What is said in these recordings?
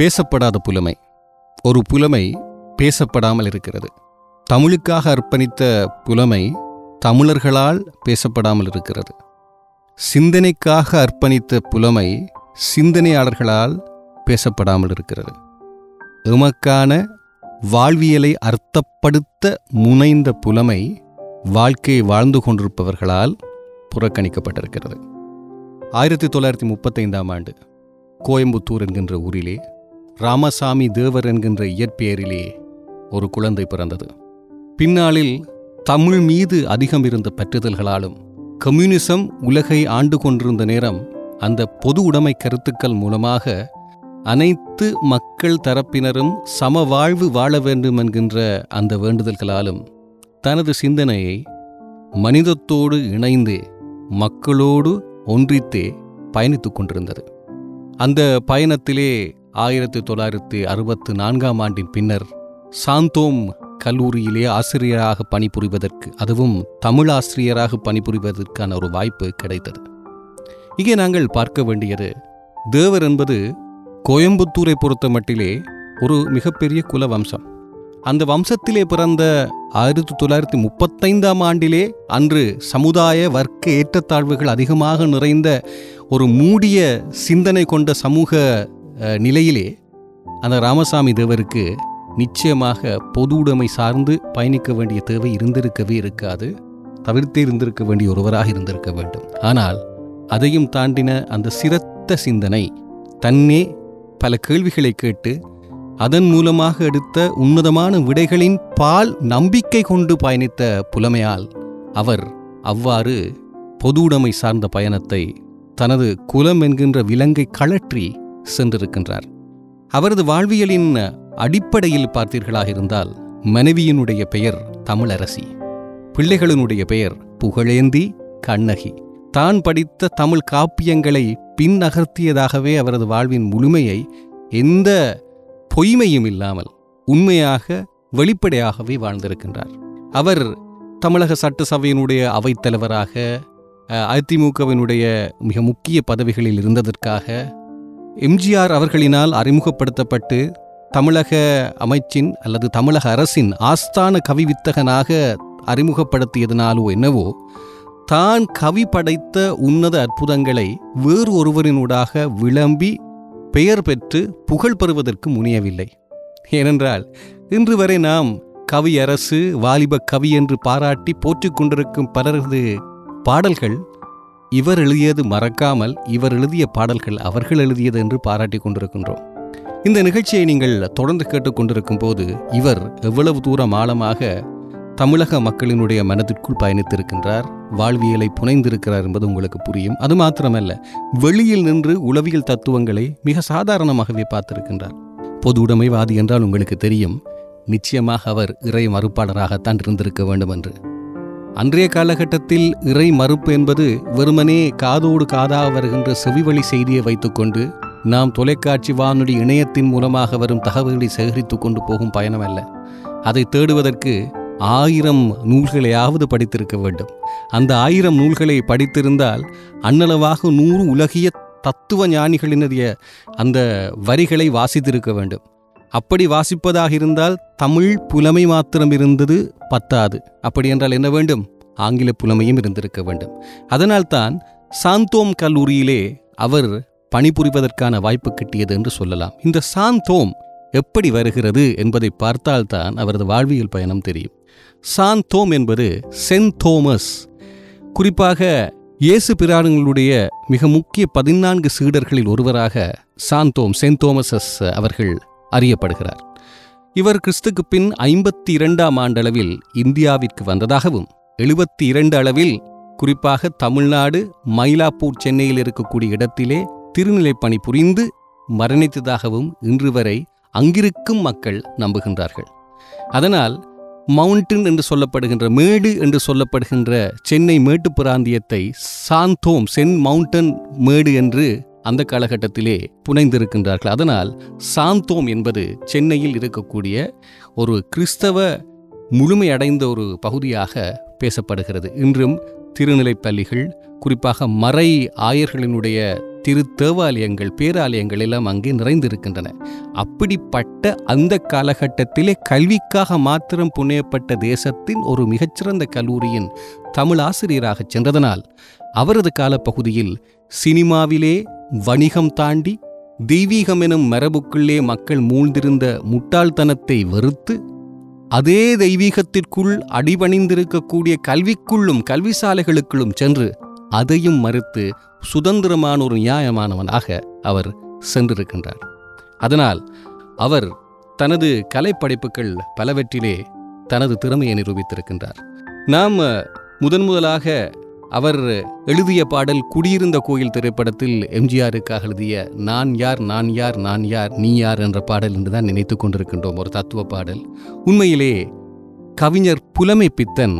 பேசப்படாத புலமை. ஒரு புலமை பேசப்படாமல் இருக்கிறது. தமிழுக்காக அர்ப்பணித்த புலமை தமிழர்களால் பேசப்படாமல் இருக்கிறது. சிந்தனைக்காக அர்ப்பணித்த புலமை சிந்தனையாளர்களால் பேசப்படாமல் இருக்கிறது. எமக்கான வாழ்வியலை அர்த்தப்படுத்த முனைந்த புலமை வாழ்க்கையை வாழ்ந்து கொண்டிருப்பவர்களால் புறக்கணிக்கப்பட்டிருக்கிறது. ஆயிரத்தி தொள்ளாயிரத்தி முப்பத்தைந்தாம் ஆண்டு கோயம்புத்தூர் என்கின்ற ஊரிலே ராமசாமி தேவர் என்கின்ற இயற்பெயரிலே ஒரு குழந்தை பிறந்தது. பின்னாளில் தமிழ் மீது அதிகம் இருந்த பற்றுதல்களாலும் கம்யூனிசம் உலகை ஆண்டு கொண்டிருந்த நேரம் அந்த பொது உடைமை கருத்துக்கள் மூலமாக அனைத்து மக்கள் தரப்பினரும் சம வாழ்வு வாழ வேண்டும் என்கின்ற அந்த வேண்டுதல்களாலும் தனது சிந்தனையை மனிதத்தோடு இணைந்து மக்களோடு ஒன்றித்தே பயணித்துக் கொண்டிருந்தது. அந்த பயணத்திலே ஆயிரத்தி தொள்ளாயிரத்தி அறுபத்து நான்காம் ஆண்டின் பின்னர் சாந்தோம் கல்லூரியிலே ஆசிரியராக பணிபுரிவதற்கு அதுவும் தமிழ் ஆசிரியராக பணிபுரிவதற்கான ஒரு வாய்ப்பு கிடைத்தது. இங்கே நாங்கள் பார்க்க வேண்டியது தேவர் என்பது கோயம்புத்தூரை பொறுத்த மட்டிலே ஒரு மிகப்பெரிய குல வம்சம் அந்த வம்சத்திலே பிறந்த ஆயிரத்தி தொள்ளாயிரத்தி முப்பத்தைந்தாம் ஆண்டிலே அன்று சமுதாய வர்க்க ஏற்றத்தாழ்வுகள் அதிகமாக நிறைந்த ஒரு மூடிய சிந்தனை கொண்ட சமூக நிலையிலே அந்த ராமசாமி தேவருக்கு நிச்சயமாக பொது உடைமை சார்ந்து பயணிக்க வேண்டிய தேவை இருந்திருக்கவே இருக்காது. தவிர்த்தே இருந்திருக்க வேண்டிய ஒருவராக இருந்திருக்க வேண்டும். ஆனால் அதையும் தாண்டின அந்த சிரத்த சிந்தனை தன்னே பல கேள்விகளை கேட்டு அதன் மூலமாக எடுத்த உன்னதமான விடைகளின் பால் நம்பிக்கை கொண்டு பயணித்த புலமையால் அவர் அவ்வாறு பொது உடைமை சார்ந்த பயணத்தை தனது குலம் என்கின்ற விலங்கை கழற்றி சென்றிருக்கின்றார். அவரது வாழ்வியலின் அடிப்படையில் பார்த்தீர்களாக இருந்தால் மனைவியினுடைய பெயர் தமிழரசி பிள்ளைகளினுடைய பெயர் புகழேந்தி கண்ணகி. தான் படித்த தமிழ் காப்பியங்களை பின் நகர்த்தியதாகவே அவரது வாழ்வின் முழுமையை எந்த பொய்மையும் இல்லாமல் உண்மையாக வெளிப்படையாகவே வாழ்ந்திருக்கின்றார். அவர் தமிழக சட்டசபையினுடைய அவைத்தலைவராக அதிமுகவினுடைய மிக முக்கிய பதவிகளில் இருந்ததற்காக எம்ஜிஆர் அவர்களினால் அறிமுகப்படுத்தப்பட்டு தமிழக அமைச்சின் அல்லது தமிழக அரசின் ஆஸ்தான கவி வித்தகனாக அறிமுகப்படுத்தியதனாலோ என்னவோ தான் கவி படைத்த உன்னத அற்புதங்களை வேறு ஒருவரினூடாக விளம்பி பெயர் பெற்று புகழ் பெறுவதற்கு முனையவில்லை. ஏனென்றால் இன்று வரை நாம் கவியரசு வாலிப கவி என்று பாராட்டி போற்றிக் கொண்டிருக்கும் பலரது பாடல்கள் இவர் எழுதியது மறக்காமல் இவர் எழுதிய பாடல்கள் அவர்கள் எழுதியது என்று பாராட்டிக் கொண்டிருக்கின்றோம். இந்த நிகழ்ச்சியை நீங்கள் தொடர்ந்து கேட்டுக்கொண்டிருக்கும் போது இவர் எவ்வளவு தூரம் ஆழமாக தமிழக மக்களினுடைய மனதிற்குள் பயணித்திருக்கின்றார். வாழ்வியலை புனைந்திருக்கிறார் என்பது உங்களுக்கு புரியும். அது மாத்திரமல்ல வெளியில் நின்று உளவியல் தத்துவங்களை மிக சாதாரணமாகவே பார்த்திருக்கின்றார். பொது உடைமைவாதி என்றால் உங்களுக்கு தெரியும் நிச்சயமாக அவர் இறை மறுப்பாளராகத்தான் இருந்திருக்க வேண்டும் என்று அன்றைய காலகட்டத்தில் இறை மறுப்பு என்பது வெறுமனே காதோடு காதாக வருகின்ற செவிவழி செய்தியை வைத்துக்கொண்டு நாம் தொலைக்காட்சி வானொலி இணையத்தின் மூலமாக வரும் தகவல்களை சேகரித்துக் கொண்டு போகும் பயணம் அல்ல அதை தேடுவதற்கு ஆயிரம் நூல்களையாவது படித்திருக்க வேண்டும். அந்த ஆயிரம் நூல்களை படித்திருந்தால் அன்னளவாக நூறு உலகிய தத்துவ ஞானிகளினுடைய அந்த வரிகளை வாசித்திருக்க வேண்டும். அப்படி வாசிப்பதாக இருந்தால் தமிழ் புலமை மாத்திரம் இருந்தது பத்தாது. அப்படி என்றால் என்ன வேண்டும்? ஆங்கில புலமையும் இருந்திருக்க வேண்டும். அதனால்தான் சாந்தோம் கல்லூரியிலே அவர் பணிபுரிவதற்கான வாய்ப்பு கிட்டியது என்று சொல்லலாம். இந்த சாந்தோம் எப்படி வருகிறது என்பதை பார்த்தால்தான் அவரது வாழ்வியல் பயணம் தெரியும். சாந்தோம் என்பது சென்ட் தோமஸ். குறிப்பாக இயேசு பிரானுங்களுடைய மிக முக்கிய பதினான்கு சீடர்களில் ஒருவராக சாந்தோம் சென்ட் தோமசஸ் அவர்கள் அறியப்படுகிறார். இவர் கிறிஸ்துக்கு பின் ஐம்பத்தி இரண்டாம் ஆண்டளவில் இந்தியாவிற்கு வந்ததாகவும் எழுபத்தி இரண்டு அளவில் குறிப்பாக தமிழ்நாடு மயிலாப்பூர் சென்னையில் இருக்கக்கூடிய இடத்திலே திருநிலைப்பணி புரிந்து மரணித்ததாகவும் இன்று வரை அங்கிருக்கும் மக்கள் நம்புகின்றார்கள். அதனால் மவுண்டன் என்று சொல்லப்படுகின்ற மேடு என்று சொல்லப்படுகின்ற சென்னை மேட்டு பிராந்தியத்தை சாந்தோம் சென் மவுண்டன் மேடு என்று அந்த காலகட்டத்திலே புனைந்திருக்கின்றார்கள். அதனால் சாந்தோம் என்பது சென்னையில் இருக்கக்கூடிய ஒரு கிறிஸ்தவ முழுமையடைந்த ஒரு பகுதியாக பேசப்படுகிறது. இன்றும் திருநிலைப்பள்ளிகள் குறிப்பாக மறை ஆயர்களினுடைய திருத்தேவாலயங்கள் பேராலயங்கள் எல்லாம் அங்கே நிறைந்திருக்கின்றன. அப்படிப்பட்ட அந்த காலகட்டத்திலே கல்விக்காக மாத்திரம் புனையப்பட்ட தேசத்தின் ஒரு மிகச்சிறந்த கல்லூரியின் தமிழ் ஆசிரியராக சென்றதனால் அவரது காலப்பகுதியில் சினிமாவிலே வணிகம் தாண்டி தெய்வீகம் எனும் மரபுக்குள்ளே மக்கள் மூழ்ந்திருந்த முட்டாள்தனத்தை வெறுத்து அதே தெய்வீகத்திற்குள் அடிபணிந்திருக்கக்கூடிய கல்விக்குள்ளும் கல்வி சாலைகளுக்குள்ளும் சென்று அதையும் மறுத்து சுதந்திரமான ஒரு நியாயமானவனாக அவர் சென்றிருக்கின்றார். அதனால் அவர் தனது கலைப்படைப்புகள் பலவற்றிலே தனது திறமையை நிரூபித்திருக்கின்றார். நாம் முதன் முதலாக அவர் எழுதிய பாடல் குடியிருந்த கோயில் திரைப்படத்தில் எம்ஜிஆருக்காக எழுதிய நான் யார் நான் யார் நான் யார் நீ யார் என்ற பாடல் என்று தான் நினைத்து கொண்டிருக்கின்றோம். ஒரு தத்துவ பாடல். உண்மையிலே கவிஞர் புலமை பித்தன்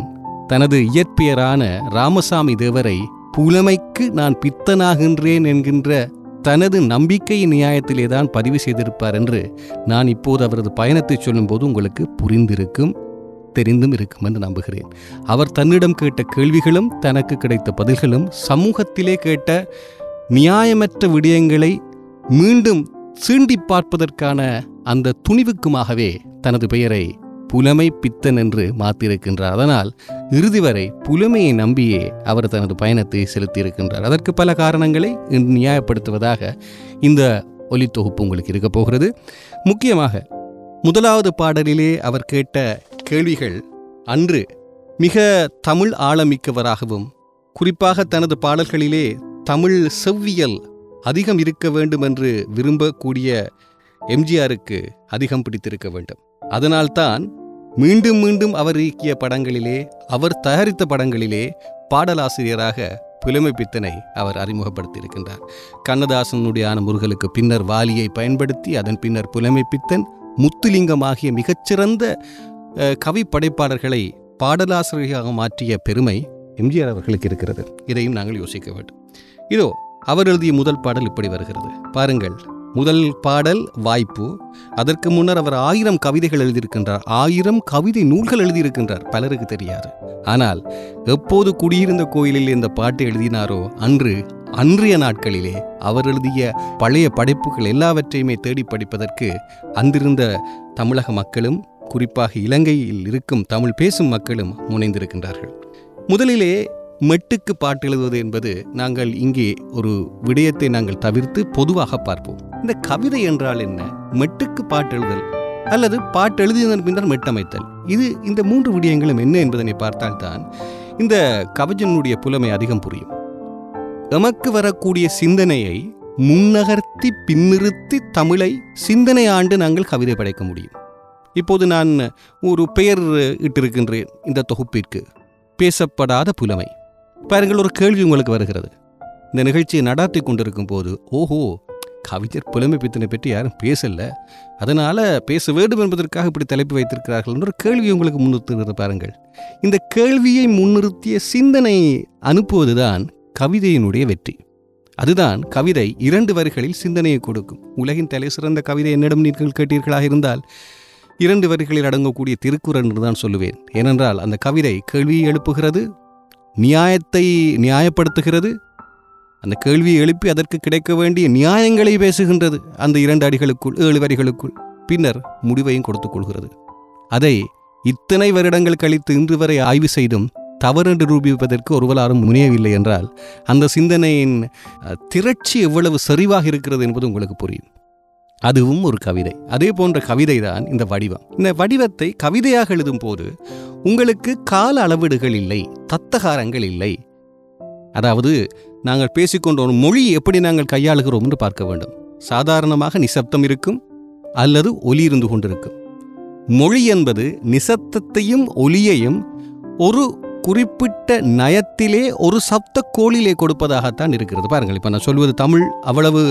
தனது இயற்பெயரான ராமசாமி தேவரை புலமைக்கு நான் பித்தனாகின்றேன் என்கின்ற தனது நம்பிக்கையின் நியாயத்திலே தான் பதிவு செய்திருப்பார் என்று நான் இப்போது அவரது பயணத்தை சொல்லும்போது உங்களுக்கு புரிந்திருக்கும் தெரிந்தும் இருக்கும் என்று நம்புகிறேன். அவர் தன்னிடம் கேட்ட கேள்விகளும் தனக்கு கிடைத்த பதில்களும் சமூகத்திலே கேட்ட நியாயமற்ற விடயங்களை மீண்டும் சீண்டி பார்ப்பதற்கான அந்த துணிவுக்குமாகவே தனது பெயரை புலமை பித்தன் என்று மாற்றியிருக்கின்றார் அதனால் இறுதி வரை புலமையை நம்பியே அவர் தனது பயணத்தை செலுத்தியிருக்கின்றார். அதற்கு பல காரணங்களை இன்று நியாயப்படுத்துவதாக இந்த ஒலித்தொகுப்பு உங்களுக்கு இருக்க போகிறது. முக்கியமாக முதலாவது பாடலிலே அவர் கேட்ட கேள்விகள் அன்று மிக தமிழ் ஆழமிக்கவராகவும் குறிப்பாக தனது பாடல்களிலே தமிழ் செவ்வியல் அதிகம் இருக்க வேண்டும் என்று விரும்பக்கூடிய எம்ஜிஆருக்கு அதிகம் பிடித்திருக்க வேண்டும். அதனால்தான் மீண்டும் மீண்டும் அவர் இயக்கிய படங்களிலே அவர் தயாரித்த படங்களிலே பாடலாசிரியராக புலமை பித்தனை அவர் அறிமுகப்படுத்தியிருக்கின்றார். கண்ணதாசனுடைய ஆன முருகலுக்கு பின்னர் வாலியை பயன்படுத்தி அதன் பின்னர் புலமை பித்தன் முத்துலிங்கம் ஆகிய மிகச்சிறந்த அஹ், கவி படைப்பாளர்களை பாடலாசிரியராக மாற்றிய பெருமை எம்ஜிஆர் அவர்களுக்கு இருக்கிறது. இதையும் நாங்கள் யோசிக்க வேண்டும். இதோ அவர் எழுதிய முதல் பாடல் இப்படி வருகிறது. பாருங்கள். முதல் பாடல் வாய்ப்பு. அதற்கு முன்னர் அவர் ஆயிரம் கவிதைகள் எழுதியிருக்கின்றார். ஆயிரம் கவிதை நூல்கள் எழுதியிருக்கின்றார். பலருக்கு தெரியாது. ஆனால் எப்போது குடியிருந்த கோயிலில் இந்த பாட்டு எழுதினாரோ அன்று அன்றைய நாட்களிலே அவர் எழுதிய பழைய படைப்புகள் எல்லாவற்றையுமே தேடி படிப்பதற்கு அந்திருந்த தமிழக மக்களும் குறிப்பாக இலங்கையில் இருக்கும் தமிழ் பேசும் மக்களும் முனைந்திருக்கின்றார்கள். முதலிலே மெட்டுக்கு பாட்டு எழுதுவது என்பது நாங்கள் இங்கே ஒரு விடயத்தை நாங்கள் தவிர்த்து பொதுவாக பார்ப்போம். இந்த கவிதை என்றால் என்ன? மெட்டுக்கு பாட்டெழுதல் அல்லது பாட்டு எழுதியதன் பின்னர் மெட்டமைத்தல். இது இந்த மூன்று விடயங்களும் என்ன என்பதனை பார்த்தால்தான் இந்த கவிஞனுடைய புலமை அதிகம் புரியும். எமக்கு வரக்கூடிய சிந்தனையை முன்னகர்த்தி பின்னிறுத்தி தமிழை சிந்தனை ஆண்டு நாங்கள் கவிதை படைக்க முடியும். இப்போது நான் ஒரு பெயர் இட்டிருக்கின்றேன் இந்த தொகுப்பிற்கு. பேசப்படாத புலமை. பாருங்கள் ஒரு கேள்வி உங்களுக்கு வருகிறது. இந்த நிகழ்ச்சியை நடாத்தி கொண்டிருக்கும் போது ஓஹோ கவிஞர் புலமை பித்தனை பற்றி யாரும் பேசல. அதனால பேச வேண்டும் என்பதற்காக இப்படி தலைப்பு வைத்திருக்கிறார்கள் என்ற கேள்வி உங்களுக்கு முன்னிறுத்துகிறது பாருங்கள். இந்த கேள்வியை முன்னிறுத்திய சிந்தனை அனுப்புவதுதான் கவிதையினுடைய வெற்றி. அதுதான் கவிதை இரண்டு வரிகளில் சிந்தனையை கொடுக்கும். உலகின் தலை சிறந்த கவிதை என்னிடம் நீங்கள் கேட்டீர்களாக இருந்தால் இரண்டு வரிகளில் அடங்கக்கூடிய திருக்குறள் என்று தான் சொல்லுவேன். ஏனென்றால் அந்த கவிதை கேள்வியை எழுப்புகிறது நியாயத்தை நியாயப்படுத்துகிறது அந்த கேள்வியை எழுப்பி அதற்கு கிடைக்க வேண்டிய நியாயங்களை பேசுகின்றது அந்த இரண்டு அடிகளுக்குள் ஏழு வரிகளுக்குள். பின்னர் முடிவையும் கொடுத்துக் கொள்கிறது. அதை இத்தனை வருடங்கள் கழித்து இன்று வரை ஆய்வு செய்தும் தவறென்று நிரூபிப்பதற்கு ஒருவராரும் முனையவில்லை என்றால் அந்த சிந்தனையின் திரட்சி எவ்வளவு சரிவாக இருக்கிறது என்பது உங்களுக்கு புரியும். அதுவும் ஒரு கவிதை. அதே போன்ற கவிதை தான் இந்த வடிவம். இந்த வடிவத்தை கவிதையாக எழுதும் போது உங்களுக்கு கால அளவீடுகள் இல்லை தத்தகாரங்கள் இல்லை அதாவது நாங்கள் பேசிக்கொண்ட ஒரு மொழி எப்படி நாங்கள் கையாளுகிறோம் என்று பார்க்க வேண்டும். சாதாரணமாக நிசப்தம் இருக்கும் அல்லது ஒலி இருந்து கொண்டிருக்கும். மொழி என்பது நிசப்தத்தையும் ஒலியையும் ஒரு குறிப்பிட்ட நயத்திலே ஒரு சப்த கோளிலே கொடுப்பதாகத்தான் இருக்கிறது. பாருங்கள் இப்போ நான் சொல்வது தமிழ் அவ்வளவு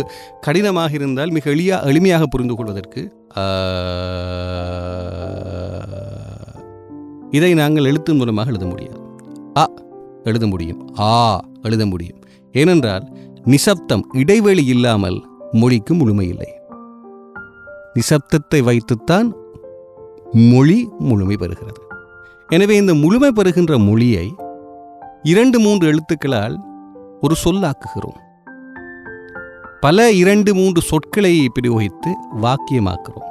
கடினமாக இருந்தால் மிக எளியா எளிமையாக புரிந்து கொள்வதற்கு இதை நாங்கள் எழுத்து மூலமாக எழுத முடியாது. அ எழுத முடியும். ஆ எழுத முடியும். ஏனென்றால் நிசப்தம் இடைவெளி இல்லாமல் மொழிக்கு முழுமையில்லை. நிசப்தத்தை வைத்துத்தான் மொழி முழுமை பெறுகிறது. எனவே இந்த முழுமை பெறுகின்ற மொழியை இரண்டு மூன்று எழுத்துக்களால் ஒரு சொல்லாக்குகிறோம். பல இரண்டு மூன்று சொற்களை பிரயோகித்து வாக்கியமாக்குறோம்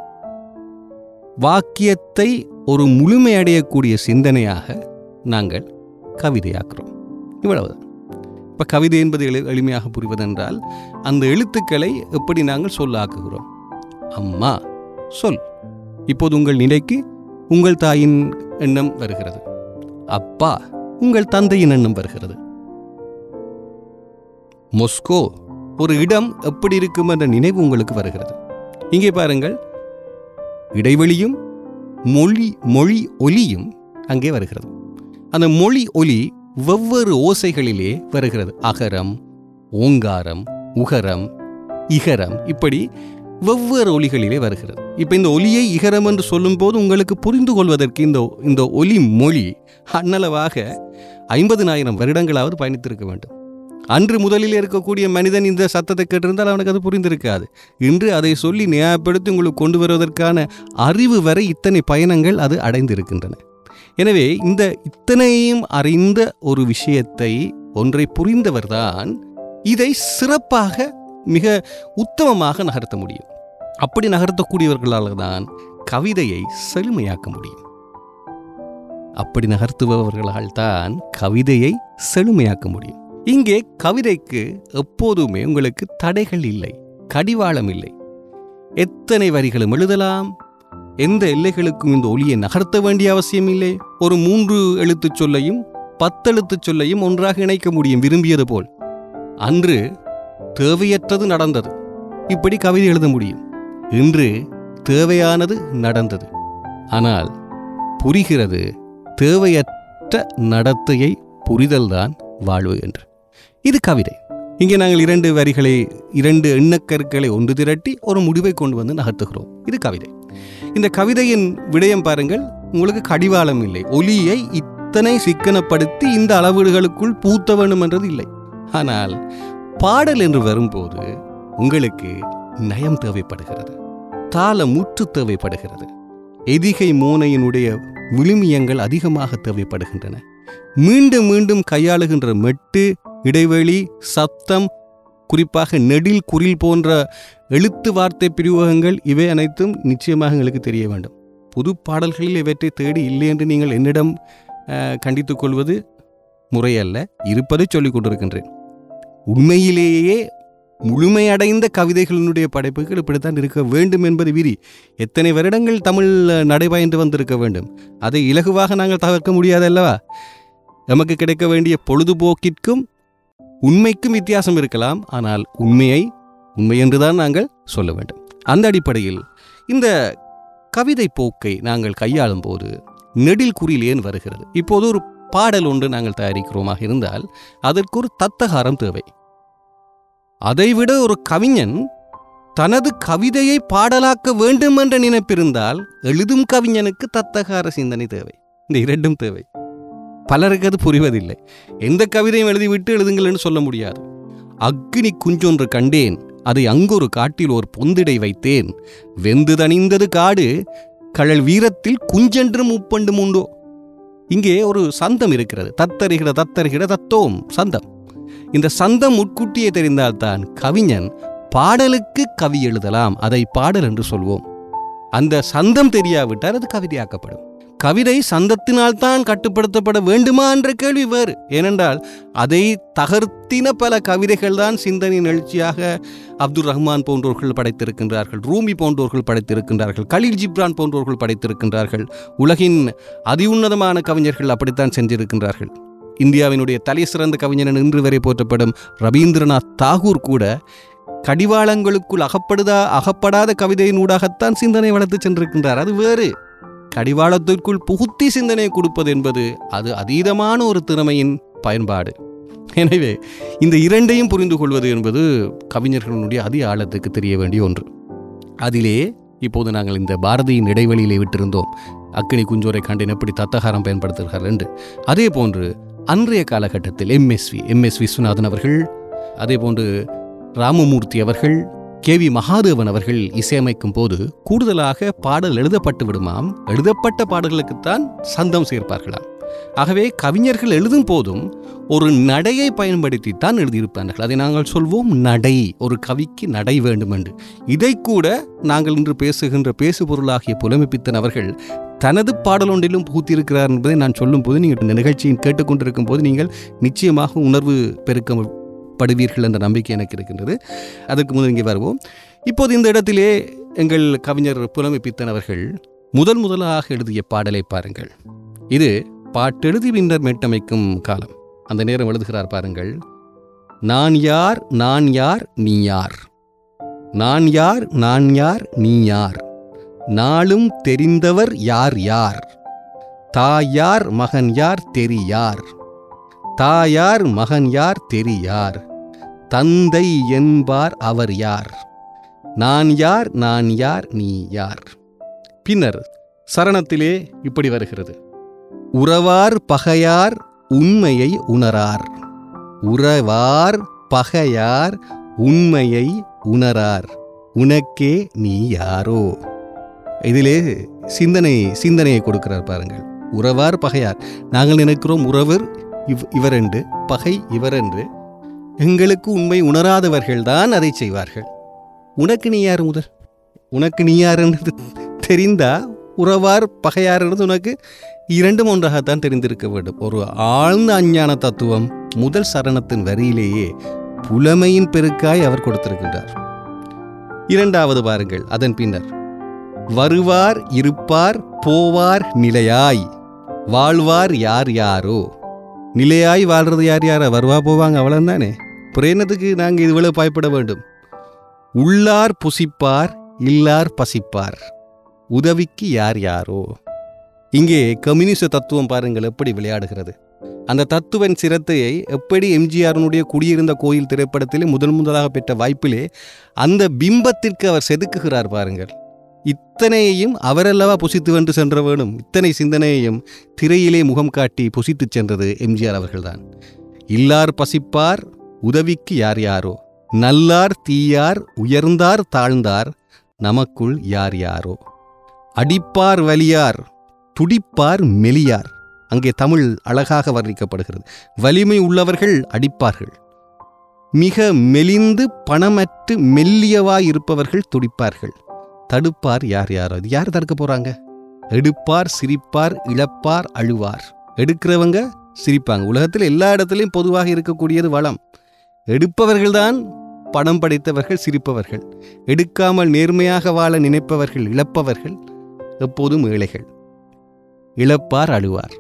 வாக்கியத்தை ஒரு முழுமையடையக்கூடிய சிந்தனையாக நாங்கள் கவிதையாக்குறோம். இவ்வளவுதான். இப்போ கவிதை என்பது எளி எளிமையாக புரிவதென்றால் அந்த எழுத்துக்களை எப்படி நாங்கள் சொல்லாக்குகிறோம்? அம்மா சொல். இப்போது உங்கள் நிலைக்கு உங்கள் தாயின் எண்ணம் வருகிறது. அப்பா உங்கள் தந்தையின் எண்ணம் வருகிறது. மொஸ்கோ ஒரு இடம் எப்படி இருக்கும் என்ற நினைவு உங்களுக்கு வருகிறது. இங்கே பாருங்கள். இடைவெளியும் மொழி மொழி ஒலியும் அங்கே வருகிறது. அந்த மொழி ஒலி வெவ்வேறு ஓசைகளிலே வருகிறது. அகரம் ஓங்காரம் உகரம் இகரம் இப்படி வெவ்வேறு ஒலிகளிலே வருகிறது. இப்போ இந்த ஒலியை இகரம் என்று சொல்லும்போது உங்களுக்கு புரிந்து கொள்வதற்கு இந்த இந்த ஒலி மொழி அன்னளவாக ஐம்பதினாயிரம் வருடங்களாவது பயணித்திருக்க வேண்டும். அன்று முதலில் இருக்கக்கூடிய மனிதன் இந்த சத்தத்தை கேட்டிருந்தால் அவனுக்கு அது புரிந்திருக்காது. இன்று அதை சொல்லி நியாயப்படுத்தி உங்களுக்கு கொண்டு வருவதற்கான அறிவு வரை இத்தனை பயணங்கள் அது அடைந்திருக்கின்றன. எனவே இந்த இத்தனையும் அறிந்த ஒரு விஷயத்தை ஒன்றை புரிந்தவர்தான் இதை சிறப்பாக மிக உத்தமமாக நகர்த்த முடியும். அப்படி நகர்த்தக்கூடியவர்களால் தான் கவிதையை செழுமையாக்க முடியும். அப்படி நகர்த்துபவர்களால் தான் கவிதையை செழுமையாக்க முடியும். இங்கே கவிதைக்கு எப்போதுமே உங்களுக்கு தடைகள் இல்லை கடிவாளம் இல்லை. எத்தனை வரிகளும் எழுதலாம் எந்த எல்லைகளுக்கும் இந்த ஒளியை நகர்த்த வேண்டிய அவசியம் இல்லை ஒரு மூன்று எழுத்துச் சொல்லையும் பத்தெழுத்துச் சொல்லையும் ஒன்றாக இணைக்க முடியும் விரும்பியது போல். அன்று தேவையற்றது நடந்தது. இப்படி கவிதை எழுத முடியும். இன்று தேவையானது நடந்தது. ஆனால் புரிகிறது தேவையற்ற நடத்தையை புரிதல்தான் வாழ்வு என்று. இது கவிதை. இங்கே நாங்கள் இரண்டு வரிகளை இரண்டு எண்ணக்கருக்களை ஒன்று திரட்டி ஒரு முடிவை கொண்டு வந்து நகர்த்துகிறோம். இது கவிதை. இந்த கவிதையின் விடயம் பாருங்கள். உங்களுக்கு கடிவாளம் இல்லை. ஒலியை இத்தனை சிக்கனப்படுத்தி இந்த அளவீடுகளுக்குள் பூத்த வேண்டும் என்றது இல்லை. ஆனால் பாடல் என்று வரும்போது உங்களுக்கு நயம் தேவைப்படுகிறது. தாள முற்று தேவைப்படுகிறது. எதிகை மோனையினுடைய விழுமியங்கள் அதிகமாக தேவைப்படுகின்றன. மீண்டும் மீண்டும் கையாளுகின்ற மெட்டு இடைவெளி சத்தம் குறிப்பாக நெடில் குரில் போன்ற எழுத்து வார்த்தை பிரிவகங்கள் இவை அனைத்தும் நிச்சயமாக எங்களுக்கு தெரிய வேண்டும். புது பாடல்களில் இவற்றை தேடி இல்லை என்று நீங்கள் என்னிடம் கண்டித்துக் கொள்வது முறையல்ல. இருப்பதை சொல்லிக் கொண்டிருக்கின்றேன். உண்மையிலேயே முழுமையடைந்த கவிதைகளினுடைய படைப்புகள் இப்படித்தான் இருக்க வேண்டும் என்பது விதி எத்தனை வருடங்கள் தமிழ் நடைபயன்று வந்திருக்க வேண்டும். அதை இலகுவாக நாங்கள் தவிர்க்க முடியாதல்லவா நமக்கு கிடைக்க வேண்டிய பொழுதுபோக்கிற்கும் உண்மைக்கும் வித்தியாசம் இருக்கலாம் ஆனால் உண்மையை உண்மையென்றுதான் நாங்கள் சொல்ல வேண்டும். அந்த அடிப்படையில் இந்த கவிதை போக்கை நாங்கள் கையாளும் போது நெடில் குறியில் ஏன் வருகிறது? இப்போது ஒரு பாடல் ஒன்று நாங்கள் தயாரிக்கிறோமாக இருந்தால் அதற்கு ஒரு தத்தகாரம் தேவை. அதைவிட ஒரு கவிஞன் தனது கவிதையை பாடலாக்க வேண்டும் என்ற நினைப்பிருந்தால் எழுதும் கவிஞனுக்கு தத்தகார சிந்தனை தேவை. இந்த இரண்டும் தேவை. பலருக்கு அது புரிவதில்லை. எந்த கவிதையும் எழுதிவிட்டு எழுதுங்கள்னு சொல்ல முடியாது. அக்னி குஞ்சொன்று கண்டேன் அதை அங்கொரு காட்டில் ஒரு பொந்திடை வைத்தேன். வெந்து தணிந்தது காடு கழல் வீரத்தில் குஞ்சென்று முப்பண்டும் உண்டோ? இங்கே ஒரு சந்தம் இருக்கிறது. தத்தருகிற தத்தருகிற தத்தோம் சந்தம். இந்த சந்தம் உட்குட்டியே தெரிந்தால்தான் கவிஞன் பாடலுக்கு கவி எழுதலாம். அதை பாடல் என்று சொல்வோம். அந்த சந்தம் தெரியாவிட்டால் அது கவிதையாக்கப்படும். கவிதை சந்தத்தினால்தான் கட்டுப்படுத்தப்பட வேண்டுமா என்ற கேள்வி வேறு. ஏனென்றால் அதை தகர்த்தின பல கவிதைகள் தான் சிந்தனை எழுச்சியாக அப்துல் ரஹ்மான் போன்றோர்கள் படைத்திருக்கின்றார்கள் ரூமி போன்றோர்கள் படைத்திருக்கின்றார்கள் கலீல் ஜிப்ரான் போன்றோர்கள் படைத்திருக்கின்றார்கள் உலகின் அதிஉன்னதமான கவிஞர்கள் அப்படித்தான் சென்றிருக்கின்றார்கள். இந்தியாவினுடைய தலை சிறந்த கவிஞன் இன்று வரை போற்றப்படும் ரவீந்திரநாத் தாகூர் கூட கடிவாளங்களுக்குள் அகப்படுதா அகப்படாத கவிதையினூடாகத்தான் சிந்தனை வளர்த்து சென்றிருக்கின்றார். அது வேறு. கடிவாளத்திற்குள் புகுத்தி சிந்தனை கொடுப்பது என்பது அது அதீதமான ஒரு திறமையின் பயன்பாடு. எனவே இந்த இரண்டையும் புரிந்து கொள்வது என்பது கவிஞர்களுடைய அதி ஆழத்துக்கு தெரிய வேண்டிய ஒன்று. அதிலே இப்போது நாங்கள் இந்த பாரதியின் இடைவெளியிலே விட்டிருந்தோம். அக்கினி குஞ்சோரை கண்டேன் எப்படி தத்தகாரம் பயன்படுத்துகிறார் என்று. அதே போன்று அன்றைய காலகட்டத்தில் எம்எஸ்வி எம்எஸ் விஸ்வநாதன் அவர்கள் அதே போன்று ராமமூர்த்தி அவர்கள் கே வி மகாதேவன் அவர்கள் இசையமைக்கும் போது கூடுதலாக பாடல் எழுதப்பட்டு விடுமாம். எழுதப்பட்ட பாடல்களுக்குத்தான் சந்தம் சேர்ப்பார்களாம். ஆகவே கவிஞர்கள் எழுதும் போதும் ஒரு நடையை பயன்படுத்தித்தான் எழுதியிருப்பார்கள். அதை நாங்கள் சொல்வோம் நடை. ஒரு கவிக்கு நடை வேண்டும் என்று இதை கூட நாங்கள் இன்று பேசுகின்ற பேசுபொருளாகிய புலமைப்பித்தன் அவர்கள் தனது பாடலொன்றிலும் புகுத்தியிருக்கிறார் என்பதை நான் சொல்லும் போது நீங்கள் இந்த நிகழ்ச்சியின் கேட்டுக்கொண்டிருக்கும் போது நீங்கள் நிச்சயமாக உணர்வு பெருக்கப்படுவீர்கள் என்ற நம்பிக்கை எனக்கு இருக்கின்றது. அதற்கு முதல் இங்கே வருவோம். இப்போது இந்த இடத்திலே எங்கள் கவிஞர் புலமைப்பித்தனவர்கள் முதல் முதலாக எழுதிய பாடலை பாருங்கள். இது பாட்டெழுதி பின்னர் மேட்டமைக்கும் காலம். அந்த நேரம் எழுதுகிறார் பாருங்கள். நான் யார் நான் யார் நீ யார்? நான் யார் நான் யார் நீ யார்? நாளும் தெரிந்தவர் யார் யார்? தாயார் மகன் யார் தெரியார் தாயார் மகன் யார் தெரியார் தந்தை என்பார் அவர் யார்? நான் யார் நான் யார் நீ யார்? பின்னர் சரணத்திலே இப்படி வருகிறது. உறவார் பகையார் உண்மையை உணரார். உறவார் பகையார் உண்மையை உணரார். உனக்கே நீ யாரோ? இதிலே சிந்தனை சிந்தனையை கொடுக்கிறார் பாருங்கள். உறவார் பகையார். நாங்கள் நினைக்கிறோம் உறவர் இவ் இவரென்று பகை இவரென்று. எங்களுக்கு உண்மை உணராதவர்கள்தான் அதை செய்வார்கள். உனக்கு நீ யார் முதல்? உனக்கு நீ யாருன்றது தெரிந்தா உறவார் பகையாருன்றது உனக்கு இரண்டும் ஒன்றாகத்தான் தெரிந்திருக்க வேண்டும். ஒரு ஆழ்ந்த அஞ்ஞான தத்துவம் முதல் சரணத்தின் வரியிலேயே புலமையின் பெருக்காய் அவர் கொடுத்திருக்கின்றார். இரண்டாவது பாருங்கள் அதன் பின்னர். வருவார் இருப்பார் போவார் நிலையாய். வாழ்வார் யார் யாரோ? நிலையாய் வாழ்றது யார் யாரா? வருவா போவாங்க அவ்வளவுதானே? புரியனத்துக்கு நாங்கள் இதுவளவு பயப்பட வேண்டும். உள்ளார் புசிப்பார் இல்லார் பசிப்பார். உதவிக்கு யார் யாரோ. இங்கே கம்யூனிச தத்துவம் பாருங்கள் எப்படி விளையாடுகிறது. அந்த தத்துவன் சிரத்தையை எப்படி எம்ஜிஆரனுடைய குடியிருந்த கோயில் திரைப்படத்திலே முதல் முதலாக பெற்ற வாய்ப்பிலே அந்த பிம்பத்திற்கு அவர் செதுக்குகிறார் பாருங்கள். இத்தனையையும் அவரல்லவா புசித்து வென்று சென்ற வேணும். இத்தனை சிந்தனையையும் திரையிலே முகம் காட்டி புசித்து சென்றது எம்ஜிஆர் அவர்கள்தான். இல்லார் பசிப்பார் உதவிக்கு யார் யாரோ? நல்லார் தீயார் உயர்ந்தார் தாழ்ந்தார் நமக்குள் யார் யாரோ? அடிப்பார் வலியார் துடிப்பார் மெலியார். அங்கே தமிழ் அழகாக வர்ணிக்கப்படுகிறது. வலிமை உள்ளவர்கள் அடிப்பார்கள். மிக மெலிந்து பணமற்று மெல்லியவாய் இருப்பவர்கள் துடிப்பார்கள். தடுப்பார் யார் யாரோ? இது யார் தடுக்க போறாங்க? எடுப்பார் சிரிப்பார் இழப்பார் அழுவார். எடுக்கிறவங்க சிரிப்பாங்க. உலகத்தில் எல்லா இடத்துலையும் பொதுவாக இருக்கக்கூடியது வளம். எடுப்பவர்கள்தான் பணம் படைத்தவர்கள் சிரிப்பவர்கள். எடுக்காமல் நேர்மையாக வாழ நினைப்பவர்கள் இழப்பவர்கள் எப்போதும் ஏழைகள். இழப்பார் அழுவார்.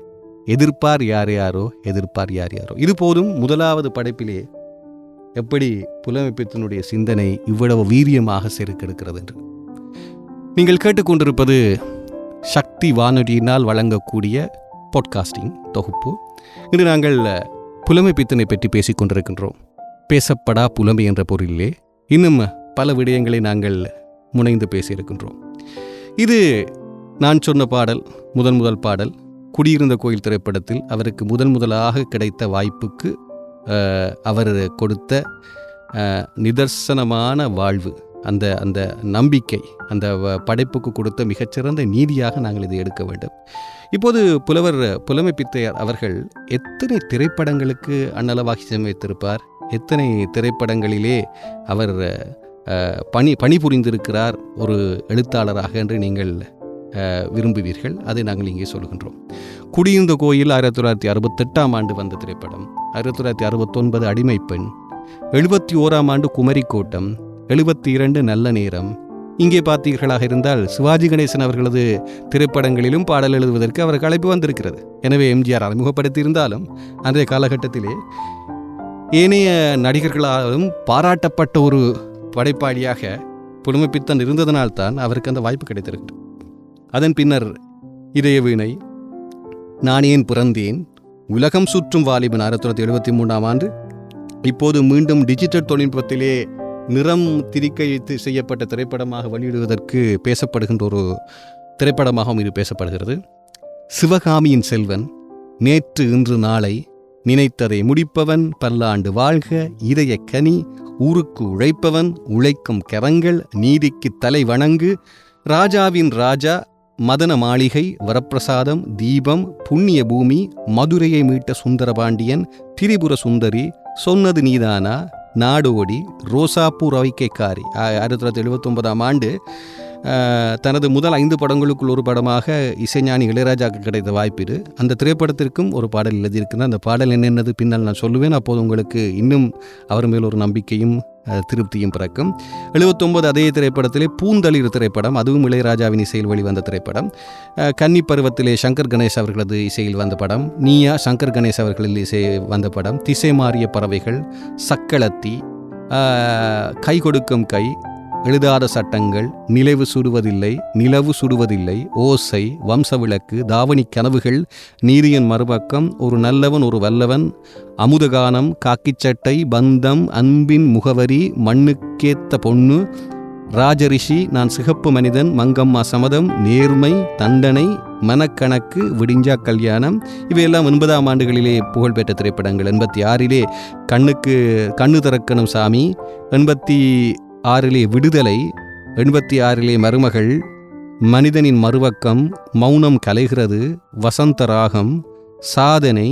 எதிர்ப்பார் யார் யாரோ எதிர்ப்பார் யார் யாரோ. இது போதும் முதலாவது படைப்பிலே எப்படி புலமைப்பித்தனுடைய சிந்தனை இவ்வளவு வீரியமாக செருக்கெடுக்கிறது என்று. நீங்கள் கேட்டுக்கொண்டிருப்பது சக்தி வானொலியினால் வழங்கக்கூடிய பாட்காஸ்டிங் தொகுப்பு. இன்று நாங்கள் புலமைப்பித்தனை பற்றி பேசிக் கொண்டிருக்கின்றோம் பேசப்படா புலமை என்ற பொருளிலே இன்னும் பல விடயங்களை நாங்கள் முனைந்து பேசியிருக்கின்றோம். இது நான் சொன்ன பாடல் முதன் முதல் பாடல் குடியிருந்த கோயில் திரைப்படத்தில் அவருக்கு முதன் முதலாக கிடைத்த வாய்ப்புக்கு அவர் கொடுத்த நிதர்சனமான வாழ்வு அந்த அந்த நம்பிக்கை அந்த வ- படைப்புக்கு கொடுத்த மிகச்சிறந்த நீதியாக நாங்கள் இதை எடுக்க வேண்டும். இப்போது புலவர் புலமை பித்தையார் அவர்கள் எத்தனை திரைப்படங்களுக்கு அண்ணளவாகி சமைத்திருப்பார் எத்தனை திரைப்படங்களிலே அவர் பணி பணிபுரிந்திருக்கிறார் ஒரு எழுத்தாளராக என்று நீங்கள் விரும்புவீர்கள். அதை நாங்கள் இங்கே சொல்கின்றோம். குடியிருந்த கோயில் ஆயிரத்தி தொள்ளாயிரத்தி அறுபத்தெட்டாம் ஆண்டு வந்த திரைப்படம். ஆயிரத்தி தொள்ளாயிரத்தி அறுபத்தொன்பது அடிமைப்பெண் எழுபத்தி ஓராம் ஆண்டு குமரிக்கோட்டம். எழுபத்தி இரண்டு நல்ல நேரம். இங்கே பார்த்தீர்களாக இருந்தால் சிவாஜி கணேசன் அவர்களது திரைப்படங்களிலும் பாடல் எழுதுவதற்கு அவருக்கு அழைப்பு வந்திருக்கிறது. எனவே எம்ஜிஆர் அறிமுகப்படுத்தியிருந்தாலும் அன்றைய காலகட்டத்திலே ஏனைய நடிகர்களாலும் பாராட்டப்பட்ட ஒரு படைப்பாளியாக புதுமைப்பித்தன் இருந்ததனால்தான் அவருக்கு அந்த வாய்ப்பு கிடைத்திருக்கு அதன் பின்னர் இதய வீணை நான் ஏன் பிறந்தேன் உலகம் சுற்றும் வாலிபன் ஆயிரத்தி தொள்ளாயிரத்தி எழுபத்தி மூன்றாம் ஆண்டு இப்போது மீண்டும் டிஜிட்டல் தொழில்நுட்பத்திலே நிறம் திரிக்கைத்து செய்யப்பட்ட திரைப்படமாக வெளியிடுவதற்கு பேசப்படுகின்ற ஒரு திரைப்படமாகவும் இது பேசப்படுகிறது. சிவகாமியின் செல்வன் நேற்று இன்று நாளை நினைத்ததை முடிப்பவன் பல்லாண்டு வாழ்க இதய கனி ஊருக்கு உழைப்பவன் உழைக்கும் கரங்கள் நீதிக்கு தலை வணங்கு ராஜாவின் ராஜா மதன மாளிகை வரப்பிரசாதம் தீபம் புண்ணிய பூமி மதுரையை மீட்ட சுந்தரபாண்டியன் திரிபுர சுந்தரி சொன்னது நீதானா? நாடோடி ரோசாப்பூ அவைக்கைக்காரி ஆயிரத்தி தொள்ளாயிரத்தி எழுபத்தொன்பதாம் ஆண்டு தனது முதல் ஐந்து படங்களுக்குள் ஒரு படமாக இசைஞானி இளையராஜாவுக்கு கிடைத்த வாய்ப்பு இது. அந்த திரைப்படத்திற்கும் ஒரு பாடல் எழுதியிருக்கிறேன் அந்த பாடல் என்னென்னது பின்னால் நான் சொல்லுவேன். அப்போது உங்களுக்கு இன்னும் அவர் மேல் ஒரு நம்பிக்கையும் திருப்தியும் பிறக்கும். எழுபத்தொன்பது அதே திரைப்படத்திலே பூந்தளிர் திரைப்படம் அதுவும் இளையராஜாவின் இசையில் வெளிவந்த திரைப்படம். கன்னி பருவத்திலே சங்கர் கணேஷ் அவர்களது இசையில் வந்த படம் நீயா சங்கர் கணேஷ் அவர்களில் இசை வந்த படம் திசை மாறிய பறவைகள் சக்களத்தி கை கொடுக்கும் கை எழுதாத சட்டங்கள் நிலவு சுடுவதில்லை நிலவு சுடுவதில்லை. ஓசை வம்சவிளக்கு தாவணி கனவுகள் நீதியின் மறுபக்கம் ஒரு நல்லவன் ஒரு வல்லவன். அமுதகானம் காக்கிச்சட்டை பந்தம் அன்பின் முகவரி மண்ணுக்கேத்த பொண்ணு. ராஜரிஷி நான் சிகப்பு மனிதன் மங்கம்மா சமதம் நேர்மை தண்டனை மனக்கணக்கு விடிஞ்சா கல்யாணம். இவையெல்லாம் எண்பதாம் ஆண்டுகளிலே புகழ்பெற்ற திரைப்படங்கள். எண்பத்தி ஆறிலே கண்ணுக்கு கண்ணு திறக்கணும் சாமி. எண்பத்தி ஆறிலே விடுதலை எண்பத்தி ஆறிலே மருமகள் மனிதனின் மறுபக்கம் மௌனம் கலைகிறது வசந்த ராகம் சாதனை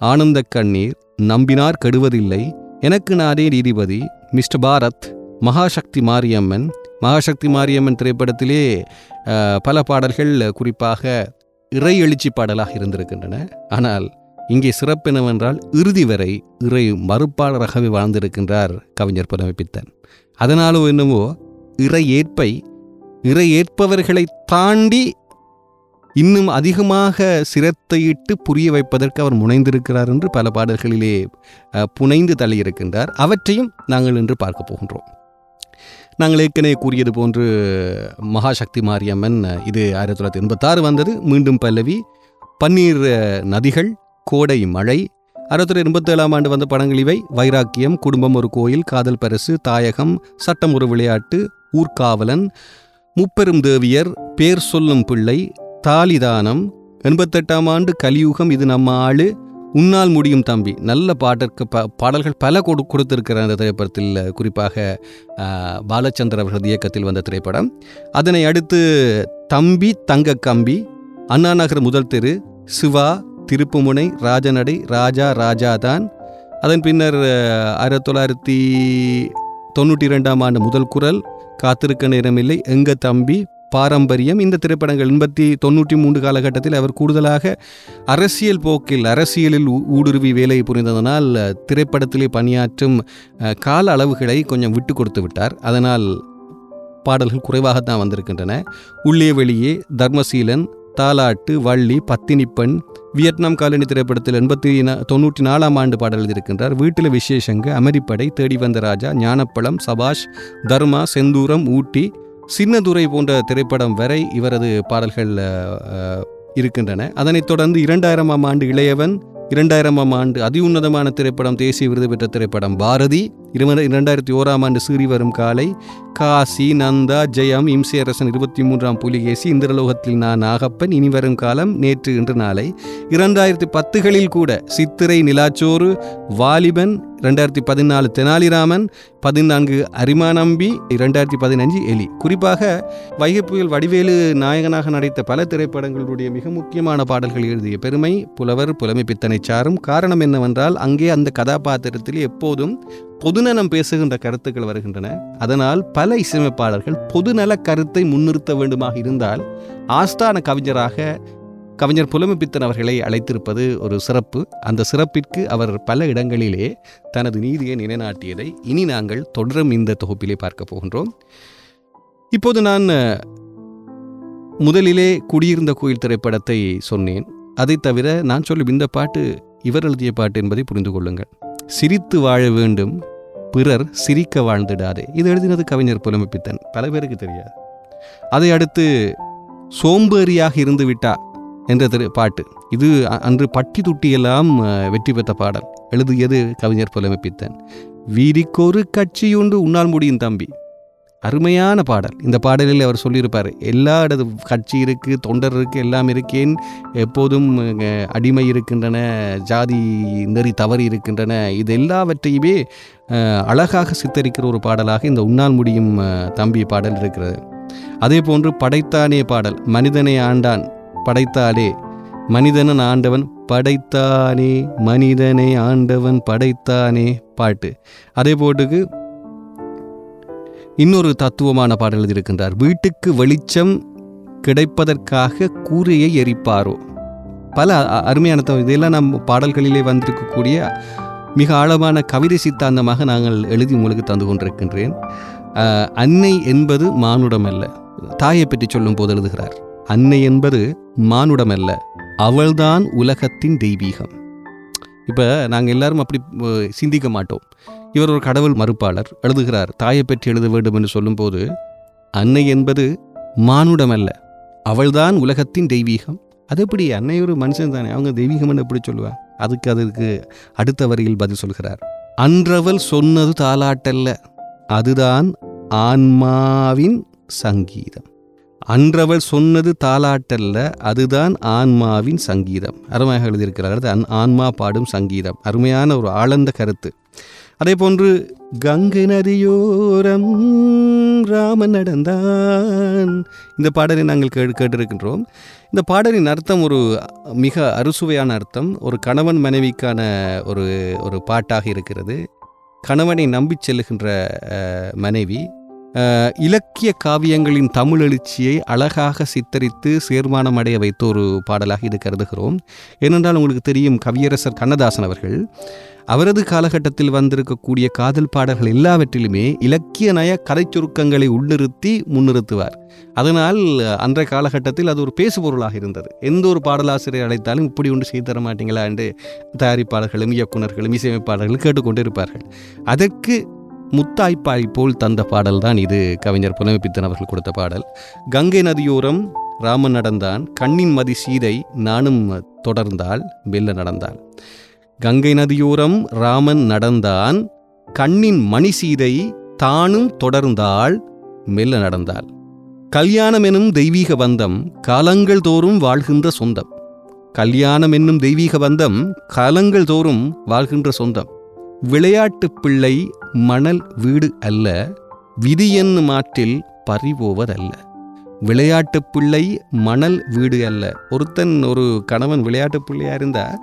ஆனந்த கண்ணீர் நம்பினார் கெடுவதில்லை. எனக்கு நானே நீதிபதி மிஸ்டர் பாரத் மகாசக்தி மாரியம்மன். மகாசக்தி மாரியம்மன் திரைப்படத்திலே பல பாடல்கள் குறிப்பாக இறை எழுச்சி பாடலாக இருந்திருக்கின்றன. ஆனால் இங்கே சிறப்பு என்னவென்றால் இறுதி வரை இறை மறுப்பாளராகவே வாழ்ந்திருக்கின்றார் கவிஞர் புலமைப்பித்தன் அதனாலோ என்னவோ இறை ஏற்பை இறை ஏற்பவர்களை தாண்டி இன்னும் அதிகமாக சிரத்தையிட்டு புரிய வைப்பதற்கு அவர் முனைந்திருக்கிறார் என்று பல பாடல்களிலே புனைந்து தள்ளியிருக்கின்றார். அவற்றையும் நாங்கள் இன்று பார்க்க போகின்றோம். நாங்கள் ஏற்கனவே கூறியது போன்று மகாசக்தி மாரியம்மன் இது ஆயிரத்தி தொள்ளாயிரத்தி எண்பத்தாறு வந்தது. மீண்டும் பல்லவி பன்னீர் நதிகள் கோடை மழை ஆயிரத்தி எண்பத்தேழாம் ஆண்டு வந்த படங்கள் இவை. வைராக்கியம் குடும்பம் ஒரு கோயில் காதல் பரிசு தாயகம் சட்டம் ஒரு விளையாட்டு ஊர்காவலன் முப்பெரும் தேவியர் பேர் சொல்லும் பிள்ளை தாலிதானம் எண்பத்தெட்டாம் ஆண்டு கலியுகம் இது நம்ம ஆளு உன்னால் முடியும் தம்பி. நல்ல பாட்டிற்கு ப பாடல்கள் பல கொடு கொடுத்திருக்கிற அந்த திரைப்படத்தில் குறிப்பாக பாலச்சந்திர பாலச்சந்தர் அவர்களது இயக்கத்தில் வந்த திரைப்படம். அதனை அடுத்து தம்பி தங்க கம்பி அண்ணா நகர் முதல் தெரு சிவா திருப்புமுனை ராஜநடை ராஜா ராஜா தான் அதன் பின்னர் ஆயிரத்தி தொள்ளாயிரத்தி தொண்ணூற்றி ரெண்டாம் ஆண்டு முதல் குரல் காத்திருக்க நேரமில்லை எங்க தம்பி பாரம்பரியம் இந்த திரைப்படங்கள் எண்பத்தி தொண்ணூற்றி மூன்று காலகட்டத்தில் அவர் கூடுதலாக அரசியல் போக்கில் அரசியலில் ஊ- ஊடுருவி வேலை புரிந்ததனால் திரைப்படத்திலே பணியாற்றும் கால அளவுகளை கொஞ்சம் விட்டு கொடுத்து விட்டார். அதனால் பாடல்கள் குறைவாகத்தான் வந்திருக்கின்றன. உள்ளே வெளியே தர்மசீலன் தாலாட்டு வள்ளி பத்தினிப்பெண் வியட்நாம் காலனி திரைப்படத்தில் எண்பத்தி தொண்ணூற்றி நாலாம் ஆண்டு பாடல் எழுதியிருக்கின்றார். வீட்டில் விசேஷங்க அமெரிப்படை தேடி வந்த ராஜா ஞானப்பழம் சபாஷ் தர்மா செந்தூரம் ஊட்டி சின்னதுரை போன்ற திரைப்படம் வரை இவரது பாடல்கள் இருக்கின்றன. அதனைத் தொடர்ந்து இரண்டாயிரமாம் ஆண்டு இளையவன் இரண்டாயிரமாம் ஆண்டு அதி உன்னதமான திரைப்படம் தேசிய விருது பெற்ற திரைப்படம் பாரதி இரண்டாயிரத்தி ஓராம் ஆண்டு சீறி வரும் காலை காசி நந்தா ஜெயம் இம்சையரசன் இருபத்தி மூன்றாம் புலிகேசி இந்திரலோகத்தில் நான் நாகப்பன் இனி வரும் காலம் நேற்று இன்று நாளை. இரண்டாயிரத்தி பத்துகளில் கூட சித்திரை நிலாச்சோறு வாலிபன் ரெண்டாயிரத்தி பதினாலு தெனாலிராமன் பதினான்கு அரிமாநம்பி இரண்டாயிரத்தி பதினஞ்சு எலி. குறிப்பாக வைகை புயல் வடிவேலு நாயகனாக நடித்த பல திரைப்படங்களுடைய மிக முக்கியமான பாடல்கள் எழுதிய பெருமை புலவர் புலமை பித்தனை சாரும் காரணம் என்னவென்றால் அங்கே அந்த கதாபாத்திரத்தில் எப்போதும் பொதுநலம் பேசுகின்ற கருத்துக்கள் வருகின்றன. அதனால் பல இசையமைப்பாளர்கள் பொதுநல கருத்தை முன்னிறுத்த வேண்டுமாக இருந்தால் ஆஸ்தான கவிஞராக கவிஞர் புலமைப்பித்தன் அவர்களை அழைத்திருப்பது ஒரு சிறப்பு. அந்த சிறப்பிற்கு அவர் பல இடங்களிலே தனது நீதியை நிலைநாட்டியதை இனி நாங்கள் தொடரும் இந்த தொகுப்பிலே பார்க்க போகின்றோம். இப்போது நான் முதலிலே குடியிருந்த கோயில் திரைப்படத்தை சொன்னேன். அதை தவிர நான் சொல்லும் இந்த பாட்டு இவர் எழுதிய பாட்டு என்பதை புரிந்து கொள்ளுங்கள். சிரித்து வாழ வேண்டும் பிறர் சிரிக்க வாழ்ந்திடாதே. இது எழுதினது கவிஞர் புலமைப்பித்தன். பல பேருக்கு தெரியாது. அதை அடுத்து சோம்பேறியாக இருந்து விட்டா என்ற திரு பாட்டு. இது அன்று பட்டி துட்டியெல்லாம் வெற்றி பெற்ற பாடல். எழுதியது கவிஞர் புலமைப்பித்தன். வீதிக்கொரு கட்சியுண்டு உன்னால் முடியும் தம்பி. அருமையான பாடல். இந்த பாடலில் அவர் சொல்லியிருப்பார் எல்லா இடது கட்சி இருக்குது தொண்டர் இருக்குது எல்லாம் இருக்கேன். எப்போதும் அடிமை இருக்கின்றன ஜாதி நெறி தவறி இருக்கின்றன. இது எல்லாவற்றையுமே அழகாக சித்தரிக்கிற ஒரு பாடலாக இந்த உன்னால் முடியும் தம்பி பாடல் இருக்கிறது. அதே போன்று படைத்தானே பாடல் மனிதனை ஆண்டான் படைத்தாலே மனிதனன் ஆண்டவன் படைத்தானே. மனிதனை ஆண்டவன் படைத்தானே. பாட்டு. அதே போட்டுக்கு இன்னொரு தத்துவமான பாடல் எழுதியிருக்கின்றார். வீட்டுக்கு வெளிச்சம் கிடைப்பதற்காக கூரையை எரிப்பாரோ? பல அருமையான இதெல்லாம் நம் பாடல்களிலே வந்திருக்கக்கூடிய மிக ஆழமான கவிதை சித்தாந்தமாக நாங்கள் எழுதி உங்களுக்கு தந்து கொண்டிருக்கின்றேன். அன்னை என்பது மானுடம் அல்ல தாயை பற்றி சொல்லும் போது எழுதுகிறார். அன்னை என்பது மானுடம் அல்ல அவள்தான் உலகத்தின் தெய்வீகம். இப்போ நாங்கள் எல்லாரும் அப்படி சிந்திக்க மாட்டோம். இவர் ஒரு கடவுள் மறுப்பாளர் எழுதுகிறார் தாயை பற்றி எழுத வேண்டும் என்று சொல்லும்போது அன்னை என்பது மானுடம் அல்ல அவள்தான் உலகத்தின் தெய்வீகம். அது எப்படி அன்னை ஒரு மனுஷன் தானே அவங்க தெய்வீகம்னு எப்படி சொல்லுவாங்க? அதுக்கு அதுக்கு அடுத்த வரியில் பதில் சொல்கிறார். அன்றவள் சொன்னது தாலாட்டல்ல அதுதான் ஆன்மாவின் சங்கீதம். அன்றவள் சொன்னது தாலாட்டல்ல அதுதான் ஆன்மாவின் சங்கீதம். அருமையாக எழுதியிருக்கிறார். அன்- ஆன்மா பாடும் சங்கீதம். அருமையான ஒரு ஆழ்ந்த கருத்து. அதே போன்று கங்கை நதியோரம் ராமன் நடந்தான். இந்த பாடலை நாங்கள் கேட்டு கேட்டிருக்கின்றோம். இந்த பாடலின் அர்த்தம் ஒரு மிக அறுசுவையான அர்த்தம். ஒரு கணவன் மனைவிக்கான ஒரு ஒரு பாட்டாக இருக்கிறது. கணவனை நம்பிச் செல்லுகின்ற மனைவி. இலக்கிய காவியங்களின் தமிழ் எழுச்சியை அழகாக சித்தரித்து சேர்மானம் அடைய வைத்த ஒரு பாடலாக இது கருதுகிறோம். ஏனென்றால் உங்களுக்கு தெரியும் கவியரசர் கண்ணதாசன் அவர்கள் அவரது காலகட்டத்தில் வந்திருக்கக்கூடிய காதல் பாடல்கள் எல்லாவற்றிலுமே இலக்கிய நய கதை சுருக்கங்களை உள்ளிருத்தி முன்னிறுத்துவார். அதனால் அன்றைய காலகட்டத்தில் அது ஒரு பேசுபொருளாக இருந்தது. எந்த ஒரு பாடலாசிரியர் அழைத்தாலும் இப்படி ஒன்று செய்து தர மாட்டீங்களா என்று தயாரிப்பாளர்களும் இயக்குனர்களும் இசையமைப்பாளர்களும் கேட்டுக்கொண்டு இருப்பார்கள் அதற்கு முத்தாய்ப்பாய் போல் தந்த பாடல் தான் இது. கவிஞர் புலமைப்பித்தன் அவர்கள் கொடுத்த பாடல். கங்கை நதியோரம் ராமன் நடந்தான். கண்ணின் மதி சீதை நானும் தொடர்ந்தால் மெல்ல நடந்தாள் கங்கை நதியோரம் ராமன் நடந்தான். கண்ணின் மணி சீதை தானும் தொடர்ந்தாள். மெல்ல நடந்தாள். கல்யாணம் எனும் தெய்வீக பந்தம் காலங்கள் தோறும் வாழ்கின்ற சொந்தம். கல்யாணம் என்னும் தெய்வீக பந்தம் காலங்கள் தோறும் வாழ்கின்ற சொந்தம். விளையாட்டு பிள்ளை மணல் வீடு அல்ல. விதி என்னும் ஆற்றில் பறிபோவதல்ல விளையாட்டு பிள்ளை மணல் வீடு அல்ல. ஒருத்தன் ஒரு கணவன் விளையாட்டு பிள்ளையா இருந்தா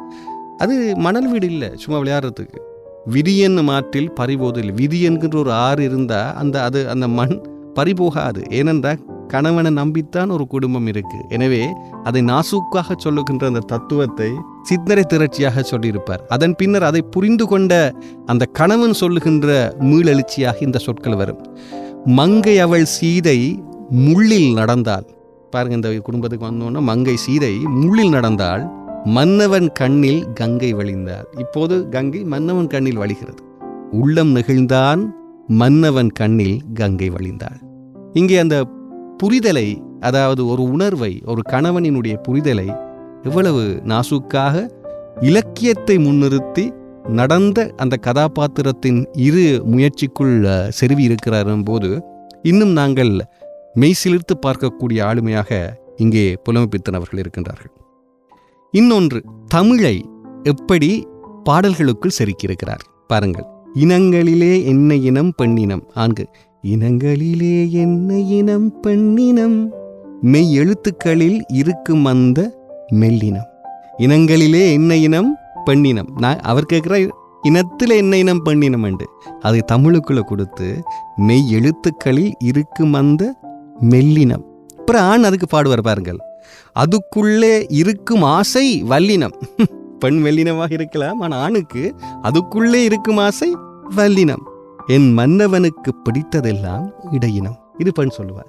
அது மணல் வீடு இல்லை சும்மா விளையாடுறதுக்கு. விதி மாற்றில் பறிபோது இல்லை விதி என்கின்ற ஒரு ஆறு இருந்தால் அந்த அது அந்த மண் பறிபோகாது. ஏனென்றால் கணவனை நம்பித்தான் ஒரு குடும்பம் இருக்கு. எனவே அதை நாசூக்காக சொல்லுகின்ற அந்த தத்துவத்தை சித்தரை திரட்சியாக சொல்லியிருப்பார். அதன் பின்னர் அதை புரிந்து கொண்ட அந்த கணவன் சொல்லுகின்ற மீளெழுச்சியாக இந்த சொற்கள் வரும். மங்கை அவள் சீதை முள்ளில் நடந்தாள் பாருங்க இந்த குடும்பத்துக்கு வந்தோன்னா மங்கை சீதை முள்ளில் நடந்தாள் மன்னவன் கண்ணில் கங்கை வழிந்தாள் இப்போது கங்கை மன்னவன் கண்ணில் வழிகிறது. உள்ளம் நெகிழ்ந்தான் மன்னவன் கண்ணில் கங்கை வழிந்தாள். இங்கே அந்த புரிதலை அதாவது ஒரு உணர்வை ஒரு கணவனினுடைய புரிதலை எவ்வளவு நாசுக்காக இலக்கியத்தை முன்னிறுத்தி நடந்த அந்த கதாபாத்திரத்தின் இரு முயற்சிக்குள் செருவி இருக்கிறார் போது இன்னும் நாங்கள் மெய்சிலிர்த்து பார்க்கக்கூடிய ஆளுமையாக இங்கே புலமைப்பித்தன் அவர்கள் இருக்கின்றார்கள். இன்னொன்று தமிழை எப்படி பாடல்களுக்குள் செருக்கியிருக்கிறார்? பாருங்கள். இனங்களிலே என்ன இனம் பெண்ணினம் ஆண்கு இனங்களிலே என்ன இனம் பெண்ணினம் மெய் எழுத்துக்களில் இருக்கும் அந்த மெல்லினம். இனங்களிலே என்ன இனம் பெண்ணினம் நான் அவர் கேட்குற இனத்தில் என்ன இனம் பெண்ணினம் உண்டு அதை தமிழுக்குள்ளே கொடுத்து மெய் எழுத்துக்களில் இருக்கும் அந்த மெல்லினம். அப்புறம் ஆண் அதுக்கு பாடுவார் பாருங்கள். அதுக்குள்ளே இருக்கும் ஆசை வல்லினம். பெண் வெள்ளினமாக இருக்கலாம் ஆனால் ஆணுக்கு அதுக்குள்ளே இருக்கும் ஆசை வல்லினம். என் மன்னவனுக்கு பிடித்ததெல்லாம் இடையினம். இது பெண் சொல்லுவார்.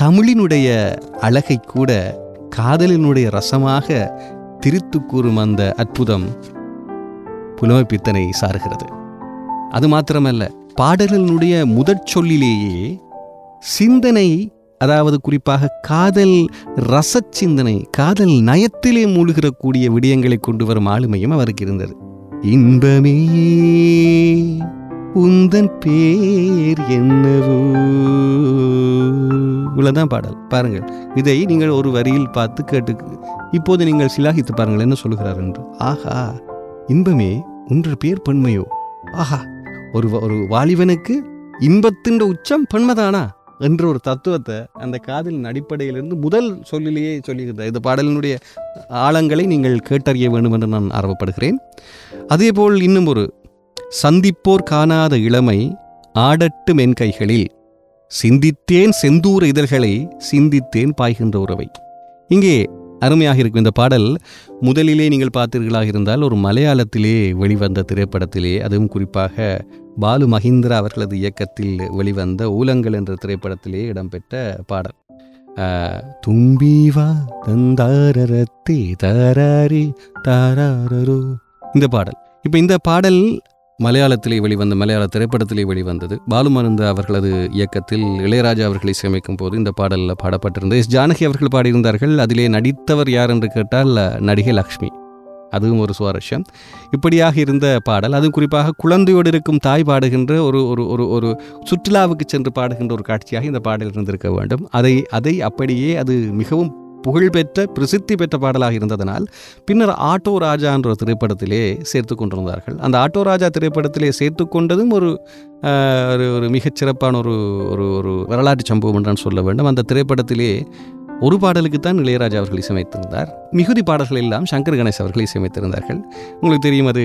தமிழினுடைய அழகை கூட காதலினுடைய ரசமாக திரித்து கூறும் அந்த அற்புதம் புலமைப்பித்தனை சாருகிறது அது மாத்திரமல்ல பாடலினுடைய முதற் சொல்லிலேயே சிந்தனை அதாவது குறிப்பாக காதல் ரச சிந்தனை காதல் நயத்திலே மூழ்கிறக்கூடிய விடயங்களை கொண்டு வரும் ஆளுமையும் அவருக்கு இருந்தது. இன்பமே உந்தன் பேர் என்னவோ. இவ்வளோதான் பாடல். பாருங்கள் இதை நீங்கள் ஒரு வரியில் பார்த்து கேட்டு இப்போது நீங்கள் சிலாகித்து பாருங்கள் என்ன சொல்கிறார் என்று. ஆஹா இன்பமே ஒன்று பேர் பெண்மையோ ஆஹா ஒரு ஒரு வாலிபனுக்கு இன்பத்தின் உச்சம் பெண்மைதானா என்ற ஒரு தத்துவத்தை அந்த காதலின் அடிப்படையிலிருந்து முதல் சொல்லிலேயே சொல்லுகிறது இந்த பாடலினுடைய ஆழங்களை நீங்கள் கேட்டறிய வேண்டும் என்று நான் ஆர்வப்படுகிறேன். அதேபோல் இன்னும் ஒரு சந்திப்போர் காணாத இளமை ஆடட்டும் என் கைகளில். சிந்தித்தேன் செந்தூர இதழ்களை சிந்தித்தேன் பாய்கின்ற உறவை. இங்கே அருமையாக இருக்கும் இந்த பாடல் முதலிலே நீங்கள் பார்த்தீர்களாக இருந்தால் ஒரு மலையாளத்திலே வெளிவந்த திரைப்படத்திலே அதுவும் குறிப்பாக பாலு மஹிந்திரா அவர்களது இயக்கத்தில் வெளிவந்த ஊலங்கள் என்ற திரைப்படத்திலேயே இடம்பெற்ற பாடல். ஆஹ், தும்பீவா தந்தாரரத்தே தாராரி தாராரரோ இந்த பாடல். இப்போ இந்த பாடல் மலையாளத்திலே வெளிவந்த மலையாள திரைப்படத்திலே வெளிவந்தது. பாலுமருந்த அவர்களது இயக்கத்தில் இளையராஜா அவர்களை இசையமைக்கும் போது இந்த பாடலில் பாடப்பட்டிருந்தது. எஸ். ஜானகி அவர்கள் பாடியிருந்தார்கள். அதிலே நடித்தவர் யார் என்று கேட்டால் நடிகை லக்ஷ்மி. அதுவும் ஒரு சுவாரஸ்யம். இப்படியாக இருந்த பாடல் அதுவும் குறிப்பாக குழந்தையோடு இருக்கும் தாய் பாடுகின்ற ஒரு ஒரு ஒரு ஒரு சுற்றுலாவுக்கு சென்று பாடுகின்ற ஒரு காட்சியாக இந்த பாடல் இருந்திருக்க வேண்டும். அதை அதை அப்படியே அது மிகவும் புகழ்பெற்ற பிரசித்தி பெற்ற பாடலாக இருந்ததனால் பின்னர் ஆட்டோ ராஜா என்ற ஒரு திரைப்படத்திலே சேர்த்து கொண்டிருந்தார்கள். அந்த ஆட்டோ ராஜா திரைப்படத்திலே சேர்த்து கொண்டதும் ஒரு ஒரு ஒரு மிகச்சிறப்பான ஒரு ஒரு ஒரு வரலாற்று சம்பவம் என்றான் சொல்ல வேண்டும். அந்த திரைப்படத்திலே ஒரு பாடலுக்கு தான் இளையராஜா அவர்கள் இசையமைத்திருந்தார். மிகுதி பாடல்கள் எல்லாம் சங்கர் கணேஷ் அவர்கள் இசையமைத்திருந்தார்கள். உங்களுக்கு தெரியும் அது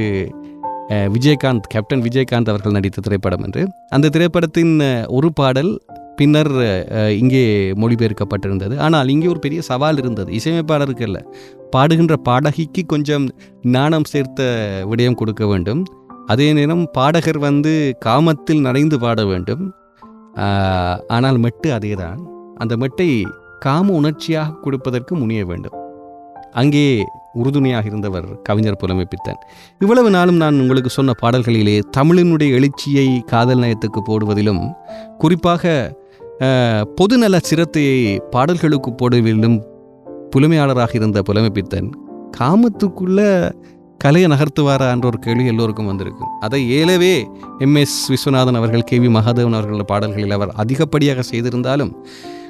விஜயகாந்த் கேப்டன் விஜயகாந்த் அவர்கள் நடித்த திரைப்படம் என்று. அந்த திரைப்படத்தின் ஒரு பாடல் பின்னர் இங்கே மொழிபெயர்க்கப்பட்டிருந்தது. ஆனால் இங்கே ஒரு பெரிய சவால் இருந்தது. இசையமைப்பாளருக்கு அல்ல. பாடுகின்ற பாடகிக்கு கொஞ்சம் நாணம் சேர்த்த விடயம் கொடுக்க வேண்டும். அதே நேரம் பாடகர் வந்து காமத்தில் நனைந்து பாட வேண்டும். ஆனால் மெட்டு அதேதான். அந்த மெட்டை காம உணர்ச்சியாக கொடுப்பதற்கு முனிய வேண்டும். அங்கே உறுதுணையாக இருந்தவர் கவிஞர் புலமைப்பித்தன் இவ்வளவு நாளும் நான் உங்களுக்கு சொன்ன பாடல்களிலே தமிழினுடைய எழுச்சியை காதல் நயத்துக்கு போடுவதிலும் குறிப்பாக பொதுநல சிரத்தையை பாடல்களுக்கு போடுவதிலும் புலமையாளராக இருந்த புலமைப்பித்தன் காமத்துக்குள்ள கலையை நகர்த்துவாரா என்ற ஒரு கேள்வி எல்லோருக்கும் வந்திருக்கும். அதை ஏலவே எம்எஸ் விஸ்வநாதன் அவர்கள் கே. வி. மகாதேவன் அவர்களோட பாடல்களில் அவர் அதிகப்படியாக செய்திருந்தாலும்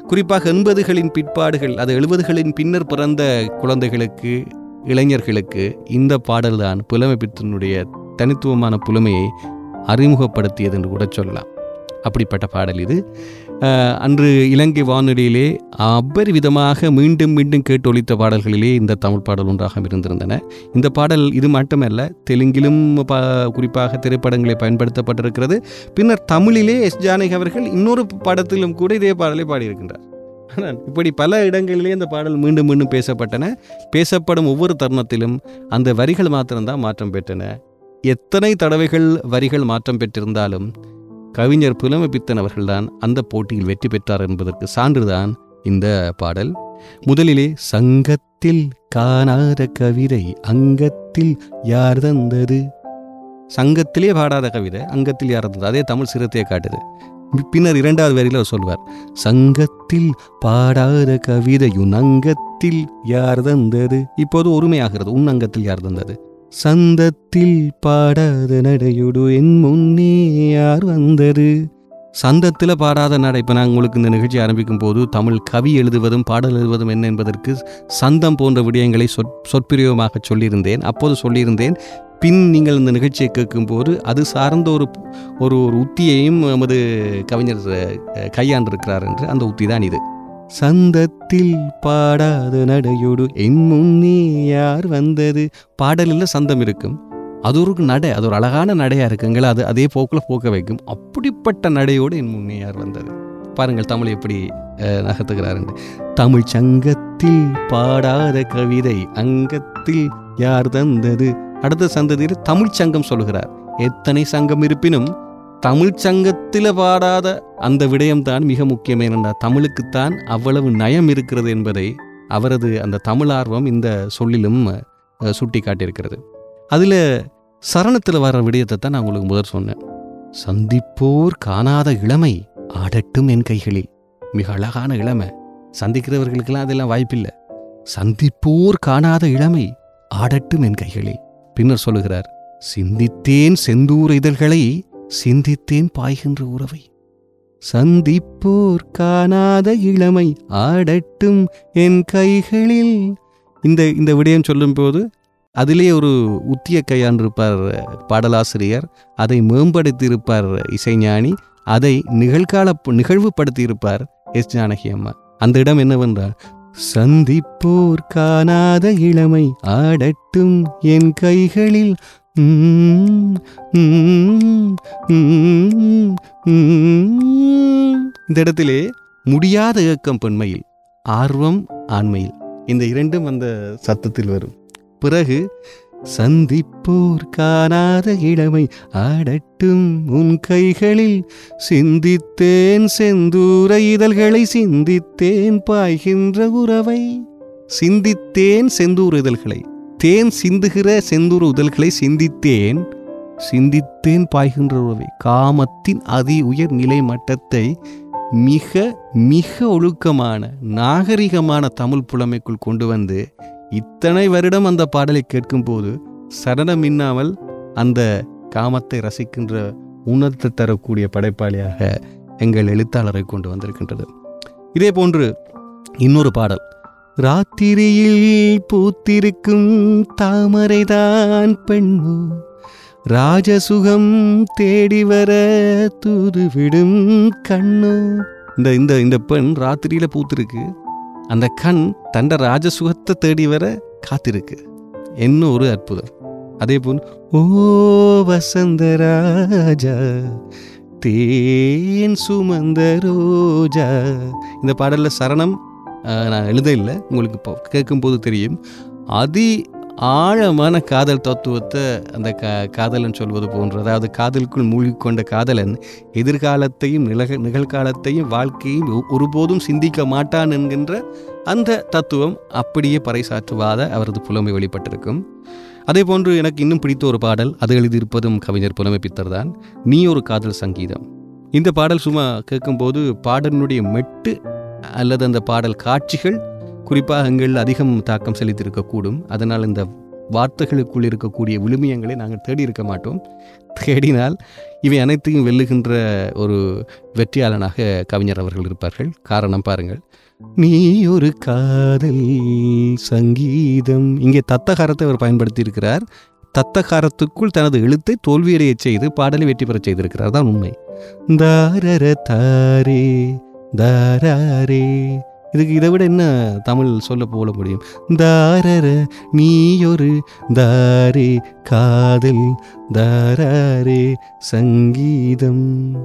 குறிப்பாக எண்பதுகளின் பிற்பாடுகள் அது எழுபதுகளின் பின்னர் பிறந்த குழந்தைகளுக்கு இளைஞர்களுக்கு இந்த பாடல்தான் புலமைப்பித்தனுடைய தனித்துவமான புலமையை அறிமுகப்படுத்தியது என்று கூட சொல்லலாம். அப்படிப்பட்ட பாடல் இது. அன்று இலங்கை வானொலியிலே அபரிவிதமாக மீண்டும் மீண்டும் கேட்டு ஒலித்த பாடல்களிலே இந்த தமிழ் பாடல் ஒன்றாக இருந்திருந்தன. இந்த பாடல் இது மட்டுமல்ல தெலுங்கிலும் குறிப்பாக திரைப்படங்களில் பயன்படுத்தப்பட்டிருக்கிறது. பின்னர் தமிழிலே எஸ். ஜானகி அவர்கள் இன்னொரு படத்திலும் கூட இதே பாடலை பாடியிருக்கின்றார். ஆனால் இப்படி பல இடங்களிலே இந்த பாடல் மீண்டும் மீண்டும் பேசப்பட்டன. பேசப்படும் ஒவ்வொரு தருணத்திலும் அந்த வரிகள் மாத்திரம்தான் மாற்றம் பெற்றன. எத்தனை தடவைகள் வரிகள் மாற்றம் பெற்றிருந்தாலும் கவிஞர் புலமைப்பித்தன் அவர்கள்தான் அந்த போட்டியில் வெற்றி பெற்றார் என்பதற்கு சான்றுதான் இந்த பாடல். முதலிலே சங்கத்தில் காணாத கவிதை அங்கத்தில் யார் தந்தது? சங்கத்திலே பாடாத கவிதை அங்கத்தில் யார் தந்தது? அதே தமிழ் சிரத்தையை காட்டுது. பின்னர் இரண்டாவது வரியில் அவர் சொல்வார் சங்கத்தில் பாடாத கவிதை உன் அங்கத்தில் யார் தந்தது? இப்போது ஒருமையாகிறது உன் அங்கத்தில் யார் தந்தது? சந்தத்தில் பாடாத நடையுடு என் முன்னே யார் வந்தது? சந்தத்தில் பாடாத நடை. இப்போ நான் உங்களுக்கு இந்த நிகழ்ச்சி ஆரம்பிக்கும் போது தமிழ் கவி எழுதுவதும் பாடல் எழுதுவதும் என்ன என்பதற்கு சந்தம் போன்ற விடயங்களை சொற் சொற்பிரயோகமாக சொல்லியிருந்தேன். அப்போது சொல்லியிருந்தேன் பின் நீங்கள் இந்த நிகழ்ச்சியை கேட்கும்போது அது சார்ந்த ஒரு ஒரு ஒரு உத்தியையும் நமது கவிஞர் கையாண்டிருக்கிறார் என்று. அந்த உத்தி தான் இது. சந்தத்தில் பாடாத நடையோடு என் முன்னே யார் வந்தது? பாடலில் சந்தம் இருக்கும். அது ஒரு நடை அது ஒரு அழகான நடையாக இருக்குங்களா அது அதே போக்கில் போக்க வைக்கும். அப்படிப்பட்ட நடையோடு என் முன்னே யார் வந்தது? பாருங்கள் தமிழ் எப்படி அஹ், நகர்த்துகிறார் தமிழ் சங்கத்தில் பாடாத கவிதை அங்கத்தில் யார் தந்தது? அடுத்த சந்ததியில் தமிழ் சங்கம் சொல்கிறார் எத்தனை சங்கம் இருப்பினும் தமிழ் சங்கத்தில் பாடாத அந்த விடயம்தான் மிக முக்கியம். ஏனென்றால் தமிழுக்குத்தான் அவ்வளவு நயம் இருக்கிறது என்பதை அவரது அந்த தமிழ் ஆர்வம் இந்த சொல்லிலும் சுட்டி காட்டியிருக்கிறது அதில் சரணத்தில் வர விடயத்தை தான் நான் உங்களுக்கு முதல் சொன்னேன். சந்திப்போர் காணாத இளமை ஆடட்டும் என் கைகளில். மிக அழகான இளமை. சந்திக்கிறவர்களுக்கெல்லாம் அதெல்லாம் வாய்ப்பில்லை. சந்திப்போர் காணாத இளமை ஆடட்டும் என் கைகளில். பின்னர் சொல்லுகிறார் சிந்தித்தேன் செந்தூர இதழ்களை சிந்தித்தேன் பாய்கின்ற உறவை. சந்திப்போர் காணாத இளமை ஆடட்டும் என் கைகளில். இந்த இந்த விடயம் சொல்லும்போது அதிலே ஒரு உத்திய கையாண்டிருப்பார் பாடலாசிரியர் அதை மேம்படுத்தியிருப்பார் இசைஞானி அதை நிகழ்கால நிகழ்வுபடுத்தியிருப்பார் எஸ். ஜானகி அம்மா அந்த இடம் என்னவென்றால் சந்திப்போர் காணாத இளமை ஆடட்டும் என் கைகளில். இந்த இடத்திலே முடியாத ஏக்கம் பெண்மையில் ஆர்வம் ஆண்மையில். இந்த இரண்டும் அந்த சத்தத்தில் வரும். பிறகு சந்திப்போர் காணாத இளமை ஆடட்டும் உன் கைகளில். சிந்தித்தேன் செந்தூர இதழ்களை சிந்தித்தேன் பாய்கின்ற உறவை. சிந்தித்தேன் செந்தூர இதழ்களை தேன் சிந்துகிற செந்தூர உதல்களை சிந்தித்தேன். சிந்தித்தேன் பாய்கின்ற உறவை. காமத்தின் அதி உயர் நிலை மட்டத்தை மிக மிக ஒழுக்கமான நாகரிகமான தமிழ் புலமைக்குள் கொண்டு வந்து இத்தனை வருடம் அந்த பாடலை கேட்கும்போது சடனம் இன்னாமல் அந்த காமத்தை ரசிக்கின்ற உணர்த்து தரக்கூடிய படைப்பாளியாக எங்கள் எழுத்தாளரை கொண்டு வந்திருக்கின்றது. இதே போன்று இன்னொரு பாடல். ராத்திரியில் பூத்திருக்கும் தாமரைதான் பெண்ணு. ராஜசுகம் தேடி வர தூதுவிடும் கண்ணோ. இந்த இந்த இந்த பெண் ராத்திரியில் பூத்திருக்கு. அந்த கண் தண்ட ராஜசுகத்தை தேடி வர காத்திருக்கு. என்ன ஒரு அற்புதம். அதே போல் ஓ வசந்த ராஜா தேன் சுமந்த ரோஜா. இந்த பாடலில் சரணம் நான் எழுத இல்லை உங்களுக்கு இப்போ கேட்கும்போது தெரியும். அதி ஆழமான காதல் தத்துவத்தை அந்த கா காதலன் சொல்வது போன்ற அதாவது காதலுக்குள் மூழ்கிக்கொண்ட காதலன் எதிர்காலத்தையும் நிலக நிகழ்காலத்தையும் வாழ்க்கையும் ஒருபோதும் சிந்திக்க மாட்டான் என்கின்ற அந்த தத்துவம் அப்படியே பறைசாற்றுவாத அவரது புலமை வெளிப்பட்டிருக்கும். அதே போன்று எனக்கு இன்னும் பிடித்த ஒரு பாடல் அது எழுதியிருப்பதும் கவிஞர் புலமை பித்தர் தான் நீ ஒரு காதல் சங்கீதம். இந்த பாடல் சும்மா கேட்கும்போது பாடலினுடைய மெட்டு அல்லது அந்த பாடல் காட்சிகள் குறிப்பாக எங்கள் அதிகம் தாக்கம் செலுத்தியிருக்கக்கூடும். அதனால் இந்த வார்த்தைகளுக்குள் இருக்கக்கூடிய விழுமியங்களை நாங்கள் தேடி இருக்க மாட்டோம். தேடினால் இவை அனைத்தையும் வெல்லுகின்ற ஒரு வெற்றியாளனாக கவிஞர் அவர்கள் இருப்பார்கள். காரணம் பாருங்கள். நீ ஒரு காதல் சங்கீதம் இங்கே தத்தகாரத்தை அவர் பயன்படுத்தி இருக்கிறார் தத்தகாரத்துக்குள் தனது எழுத்தை தோல்வியடையச் செய்து பாடலை வெற்றி பெறச் செய்திருக்கிறார். தான் உண்மை. தாரர தாரே தாரே இதுக்கு இதை விட என்ன தமிழ் சொல்ல போல முடியும்? தாரர நீயொரு தாரே காதல் தாரே சங்கீதம்.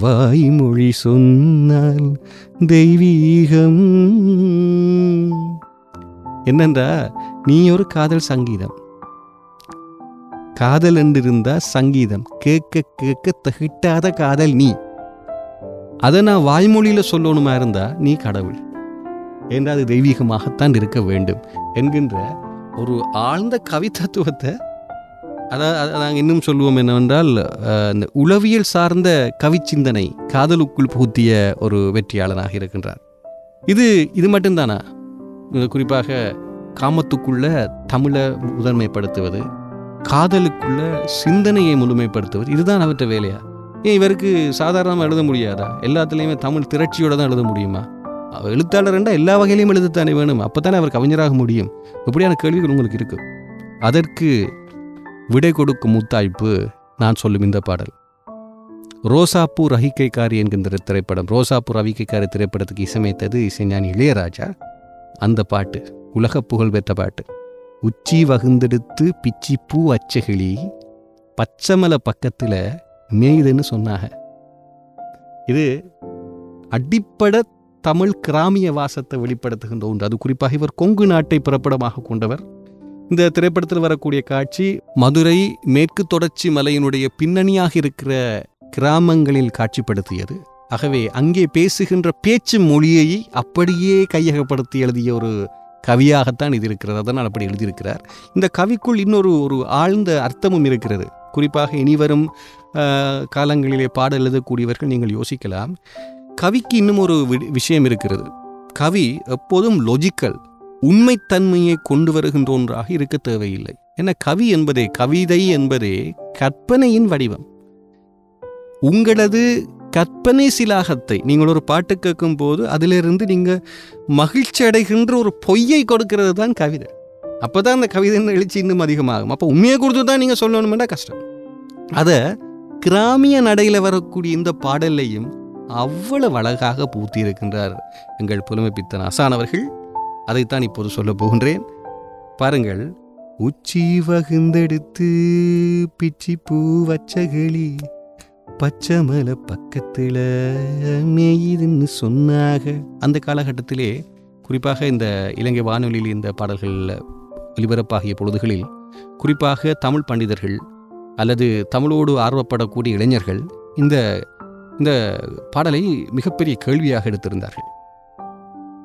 வாய்மொழி சொன்னால் தெய்வீகம். என்னன்றா? நீ ஒரு காதல் சங்கீதம். காதல் என்றிருந்தா சங்கீதம். கேட்க கேட்க தகிட்டாத காதல் நீ. அதை நான் வாய்மொழியில் சொல்லணுமா இருந்தா நீ கடவுள். என்றால் அது தெய்வீகமாகத்தான் இருக்க வேண்டும் என்கின்ற ஒரு ஆழ்ந்த கவித்தத்துவத்தை அதாவது நாங்கள் இன்னும் சொல்லுவோம் என்னவென்றால் இந்த உளவியல் சார்ந்த கவிச்சிந்தனை காதலுக்குள் புகுத்திய ஒரு வெற்றியாளனாக இருக்கின்றார். இது இது மட்டும்தானா? குறிப்பாக காமத்துக்குள்ள தமிழை முதன்மைப்படுத்துவது காதலுக்குள்ள சிந்தனையை முழுமைப்படுத்துவது இதுதான் அவற்றை வேலையா? ஏன் இவருக்கு சாதாரணமாக எழுத முடியாதா? எல்லாத்துலேயுமே தமிழ் திரட்சியோடு தான் எழுத முடியுமா? அவர் எழுத்தாளர்ண்டா எல்லா வகையிலையும் எழுதத்தானே வேணும். அப்போ தானே அவர் கவிஞராக முடியும். இப்படியான கேள்விகள் உங்களுக்கு இருக்குது அதற்கு விடை கொடுக்கும் முத்தாய்ப்பு நான் சொல்லும் இந்த பாடல். ரோசாப்பூ ரஹிக்கைக்காரி என்கின்ற திரைப்படம். ரோசாப்பூர் ரவிக்கைக்காரி திரைப்படத்துக்கு இசையமைத்தது இசைஞானி இளையராஜா. அந்த பாட்டு உலக புகழ் பெற்ற பாட்டு. உச்சி வகுந்தெடுத்து பிச்சி பூ அச்சகிளி பச்சைமலை பக்கத்தில் மேயுதுன்னு சொன்னாங்க. இது அடிப்படை தமிழ் கிராமிய வாசத்தை வெளிப்படுத்துகின்ற ஒன்று. அது குறிப்பாக இவர் கொங்கு நாட்டை பிறப்பிடமாக கொண்டவர். இந்த திரைப்படத்தில் வரக்கூடிய காட்சி மதுரை மேற்கு தொடர்ச்சி மலையினுடைய பின்னணியாக இருக்கிற கிராமங்களில் காட்சிப்படுத்தியது. ஆகவே அங்கே பேசுகின்ற பேச்சு மொழியை அப்படியே கையகப்படுத்தி எழுதிய ஒரு கவியாகத்தான் இது இருக்கிறது. அதனால் அப்படி எழுதியிருக்கிறார். இந்த கவிக்குள் இன்னொரு ஒரு ஆழ்ந்த அர்த்தமும் இருக்கிறது. குறிப்பாக இனிவரும் காலங்களிலே பாட எழுதக்கூடியவர்கள் நீங்கள் யோசிக்கலாம். கவிக்கு இன்னும் ஒரு வி- விஷயம் இருக்கிறது. கவி எப்போதும் லொஜிக்கல் உண்மைத்தன்மையை கொண்டு வருகின்ற ஒன்றாக இருக்க தேவையில்லை. ஏன்னா கவி என்பதே கவிதை என்பதே கற்பனையின் வடிவம். உங்களது கற்பனை சிலாகத்தை நீங்கள் ஒரு பாட்டு கேட்கும் போது அதிலிருந்து நீங்கள் மகிழ்ச்சி அடைகின்ற ஒரு பொய்யை கொடுக்கிறது தான் கவிதை. அப்போ தான் அந்த கவிதையின் எழுச்சி இன்னும் அதிகமாகும். அப்போ உண்மையை கொடுத்து தான் நீங்கள் சொல்லணுமெண்டா கஷ்டம். அதை கிராமிய நடையில் வரக்கூடிய இந்த பாடல்லையும் அவ்வளவு அழகாக பூத்தியிருக்கின்றார் எங்கள் புலமைப்பித்தன் அசான் அவர்கள். அதைத்தான் இப்போது சொல்ல போகின்றேன். பாருங்கள். உச்சி வகுந்தெடுத்து பிச்சி பூ வச்சகளி பச்சை மலை பக்கத்தில் மேயுதுன்னு சொன்னாக. அந்த காலகட்டத்திலே குறிப்பாக இந்த இலங்கை வானொலியில் இந்த பாடல்கள் ஒலிபரப்பாகிய பொழுதுகளில் குறிப்பாக தமிழ் பண்டிதர்கள் அல்லது தமிழோடு ஆர்வப்படக்கூடிய இளைஞர்கள் இந்த இந்த பாடலை மிகப்பெரிய கேள்வியாக எடுத்திருந்தார்கள்.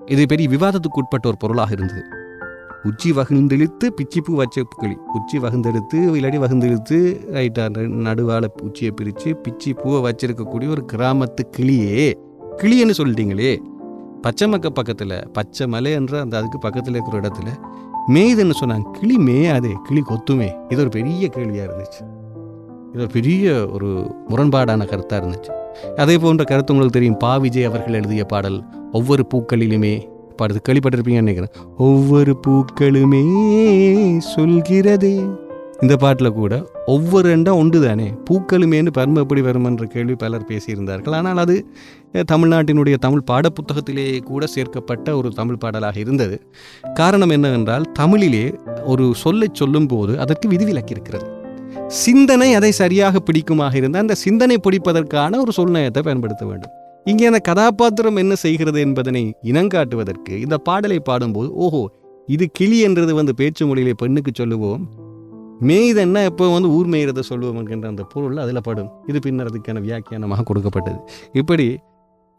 இது பெரிய விவாதத்துக்கு உட்பட்ட ஒரு பொருளாக இருந்தது. உச்சி வகுந்தெழுத்து பிச்சிப்பு வச்ச கிளி உச்சி வகுந்தெடுத்து இல்லாடி வகுந்தெழுத்து ரைட்டா நடுவால உச்சியை பிரித்து பிச்சி பூவை வச்சிருக்கக்கூடிய ஒரு கிராமத்து கிளியே கிளின்னு சொல்லிட்டீங்களே. பச்சை மக்க பக்கத்தில் பச்சை மலை என்ற அந்த அதுக்கு பக்கத்தில் இருக்கிற இடத்துல மேய்துன்னு சொன்னாங்க. கிளி மேயாதே கிளி கொத்துமே. இது ஒரு பெரிய கேள்வியாக இருந்துச்சு. இது ஒரு பெரிய ஒரு முரண்பாடான கருத்தாக இருந்துச்சு. அதே போன்ற கருத்து உங்களுக்கு தெரியும். பா விஜய் அவர்கள் எழுதிய பாடல் ஒவ்வொரு பூக்களிலுமே பாடுது கேள்விப்பட்டிருப்பீங்கன்னு நினைக்கிறேன். ஒவ்வொரு பூக்களுமே சொல்கிறதே. இந்த பாட்டில் கூட ஒவ்வொரு எண்டா ஒன்று தானே பூக்களுமேனு பரும எப்படி வரும் என்ற கேள்வி பலர் பேசியிருந்தார்கள். ஆனால் அது தமிழ்நாட்டினுடைய தமிழ் பாடப்புத்தகத்திலே கூட சேர்க்கப்பட்ட ஒரு தமிழ் பாடலாக இருந்தது. காரணம் என்னவென்றால் தமிழிலே ஒரு சொல்லை சொல்லும்போது அதற்கு விதிவிலக்கு இருக்கிறது சிந்தனை அதை சரியாக பிடிக்குமாக இருந்தால் அந்த சிந்தனை பிடிப்பதற்கான ஒரு சொல்நயத்தை பயன்படுத்த வேண்டும். இங்கே அந்த கதாபாத்திரம் என்ன செய்கிறது என்பதனை இனங்காட்டுவதற்கு இந்த பாடலை பாடும்போது ஓஹோ இது கிளி என்றது வந்து பேச்சு மொழியிலே பெண்ணுக்கு சொல்லுவோம் மேய்தன்னா எப்போ வந்து ஊர் மேய்கிறத சொல்லுவோம் என்கின்ற அந்த பொருள் அதில் படும். இது பின்னர் அதுக்கான வியாக்கியானமாக கொடுக்கப்பட்டது. இப்படி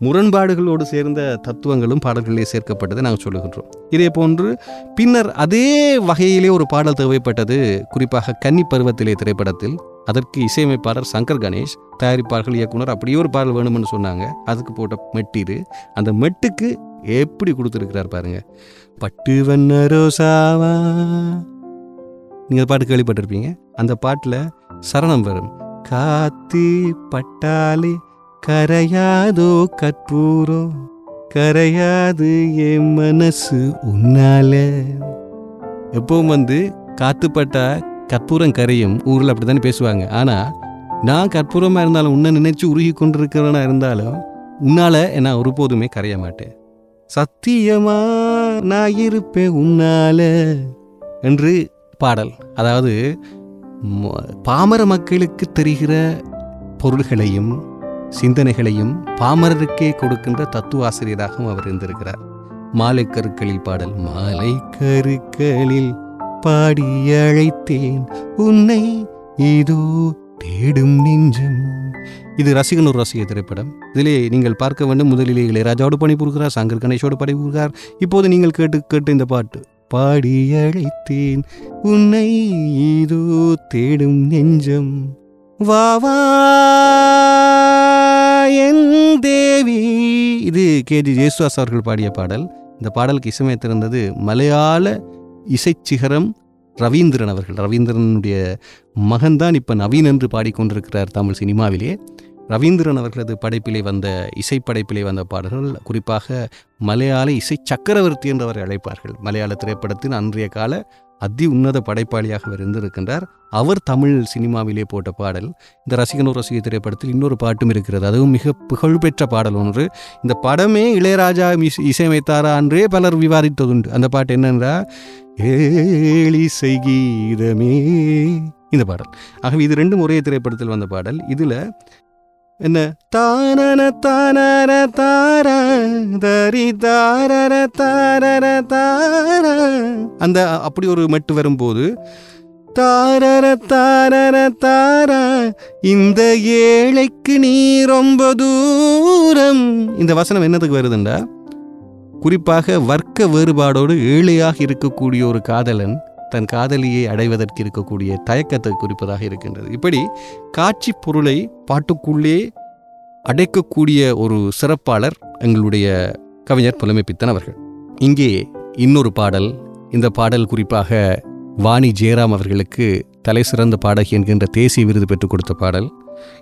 முரண்பாடுகளோடு சேர்ந்த தத்துவங்களும் பாடல்களிலே சேர்க்கப்பட்டதை நாங்கள் சொல்லுகின்றோம். இதே போன்று பின்னர் அதே வகையிலே ஒரு பாடல் தேவைப்பட்டது. குறிப்பாக கன்னி பருவத்திலே திரைப்படத்தில். அதற்கு இசையமைப்பாளர் சங்கர் கணேஷ் தயாரிப்பாளர்கள் இயக்குனர் அப்படியே ஒரு பாடல் வேணும்னு சொன்னாங்க. அதுக்கு போட்ட மெட்டிரு அந்த மெட்டுக்கு எப்படி கொடுத்துருக்கிறார் பாருங்க. பட்டு வண்ண ரோசாவா நீங்கள் பாட்டு கேள்விப்பட்டிருப்பீங்க? அந்த பாட்டில் சரணம் வரும். காத்து பட்டாலே கரையாதோ கற்பூரோ கரையாது என் மனசு உன்னால. எப்பவும் வந்து காத்துப்பட்டா கற்பூரம் கரையும் ஊரில் அப்படி தானே பேசுவாங்க. ஆனால் நான் கற்பூரமாக இருந்தாலும் உன்னை நினைச்சு உருகி கொண்டிருக்கிறவனா இருந்தாலும் உன்னால் நான் ஒருபோதுமே கரைய மாட்டேன். சத்தியமா நான் இருப்பேன் உன்னால என்று பாடல். அதாவது ம- பாமர மக்களுக்கு தெரிகிற பொருள்களையும் சிந்தனைகளையும் பாமரருக்கே கொடுக்கின்ற தத்துவ ஆசிரியராகவும் அவர் இருந்திருக்கிறார். மாலை கருக்களில் பாடல் மாலை கருக்களில் பாடி அழைத்தேன் உன்னை இதோ தேடும் நெஞ்சம். இது ரசிகன் ஒரு ரசிக திரைப்படம். இதிலே நீங்கள் பார்க்க வேண்டும் முதலிலே இளையராஜாவோடு பணிபுரிகிறார் சங்கர் கணேஷோடு பணிபுரிகிறார். இப்போது நீங்கள் கேட்டு கேட்ட இந்த பாட்டு. பாடியழைத்தேன் உன்னை இதோ தேடும் நெஞ்சம். வா வா என் தேவி. இது கேஜி ஜேசுவாஸ் அவர்கள் பாடிய பாடல். இந்த பாடலுக்கு இசையமைத்திருந்தது மலையாள இசைச்சிகரம் ரவீந்திரன் அவர்கள். ரவீந்திரனுடைய மகன்தான் இப்போ நவீன் என்று பாடிக்கொண்டிருக்கிறார் தமிழ் சினிமாவிலே. ரவீந்திரன் அவர்களது படைப்பிலே வந்த இசைப்படைப்பிலே வந்த பாடல்கள் குறிப்பாக மலையாள இசை சக்கரவர்த்தி என்றவரை அழைப்பார்கள். மலையாள திரைப்படத்தின் அன்றைய கால அதி உன்னத படைப்பாளியாக அவர் இருந்திருக்கின்றார். அவர் தமிழ் சினிமாவிலே போட்ட பாடல் இந்த ரசிகனோ ரசிக திரைப்படத்தில் இன்னொரு பாட்டும் இருக்கிறது. அதுவும் மிக புகழ்பெற்ற பாடல் ஒன்று. இந்த படமே இளையராஜா இசையமைத்தாரா அன்றே பலர் விவாதித்ததுண்டு. அந்த பாட்டு என்னென்றா? ஏழிசை கீதமே இந்த பாடல். ஆகவே இது ரெண்டும் ஒரே திரைப்படத்தில் வந்த பாடல். இதில் என்ன? தானன தாரர தார தரி தாரர தாரர தார. அந்த அப்படி ஒரு மெட்டு வரும்போது தாரர தாரர தார இந்த ஏழைக்கு நீ ரொம்ப தூரம். இந்த வசனம் என்னதுக்கு வருதுண்டா? குறிப்பாக வர்க்க வேறுபாடோடு ஏழையாக இருக்கக்கூடிய ஒரு காதலன் தன் காதலியை அடைவதற்கு இருக்கக்கூடிய தயக்கத்தை குறிப்பதாக இருக்கின்றது. இப்படி காட்சி பொருளை பாட்டுக்குள்ளே அடைக்கக்கூடிய ஒரு சிறப்பாளர் எங்களுடைய கவிஞர் புலமைப்பித்தன் அவர்கள். இங்கே இன்னொரு பாடல் இந்த பாடல் குறிப்பாக வாணி ஜெயராம் அவர்களுக்கு தலை சிறந்த பாடகி என்கின்ற தேசிய விருது பெற்றுக் கொடுத்த பாடல்.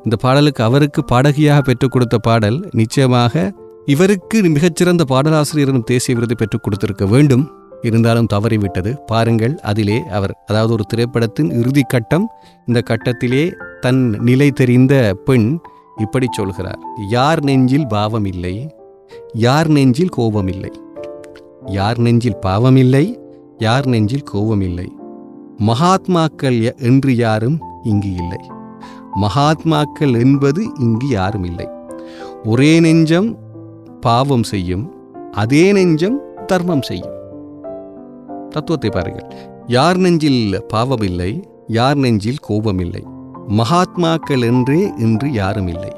இந்த பாடலுக்கு அவருக்கு பாடகியாக பெற்றுக் கொடுத்த பாடல் நிச்சயமாக இவருக்கு மிகச்சிறந்த பாடலாசிரியரும் தேசிய விருது பெற்றுக் கொடுத்திருக்க வேண்டும். இருந்தாலும் தவறிவிட்டது. பாருங்கள் அதிலே அவர் அதாவது ஒரு திரைப்படத்தின் இறுதி கட்டம் இந்த கட்டத்திலே தன் நிலை தெரிந்த பெண் இப்படி சொல்கிறார். யார் நெஞ்சில் பாவம் இல்லை யார் நெஞ்சில் கோபம் இல்லை யார் நெஞ்சில் பாவம் இல்லை யார் நெஞ்சில் கோபம் இல்லை மகாத்மாக்கள் என்று யாரும் இங்கு இல்லை. மகாத்மாக்கள் என்பது இங்கு யாரும் இல்லை. ஒரே நெஞ்சம் பாவம் செய்யும் அதே நெஞ்சம் தர்மம் செய்யும். தத்துவத்தை பாருங்கள். யார் நெஞ்சில் பாவம் இல்லை யார் நெஞ்சில் கோபம் இல்லை மகாத்மாக்கள் என்றே இன்று யாரும் இல்லை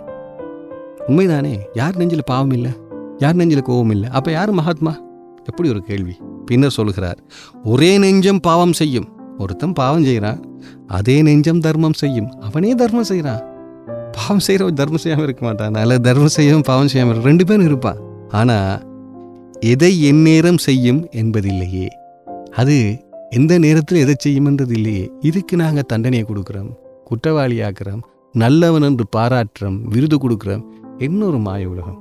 உண்மைதானே? யார் நெஞ்சில் பாவம் இல்லை யார் நெஞ்சில் கோபம் இல்லை அப்போ யார் மகாத்மா? எப்படி ஒரு கேள்வி. பின்னர் சொல்கிறார் ஒரே நெஞ்சம் பாவம் செய்யும். ஒருத்தன் பாவம் செய்கிறான். அதே நெஞ்சம் தர்மம் செய்யும். அவனே தர்மம் செய்கிறான். பாவம் செய்கிறவன் தர்மம் செய்யாமல் இருக்க மாட்டான். அல்ல தர்மம் செய்யவும் பாவம் செய்யாமல் ரெண்டு பேரும் இருப்பான். ஆனா எதை எந்நேரம் செய்யும் என்பதில்லையே. அது எந்த நேரத்தில் எதை செய்யும்ன்றது இல்லையே. இதுக்கு நாங்கள் தண்டனையை கொடுக்குறோம். குற்றவாளியாக்குறோம். நல்லவன் என்று பாராட்டுறோம். விருது கொடுக்குறோம். என்ன ஒரு மாய உலகம்.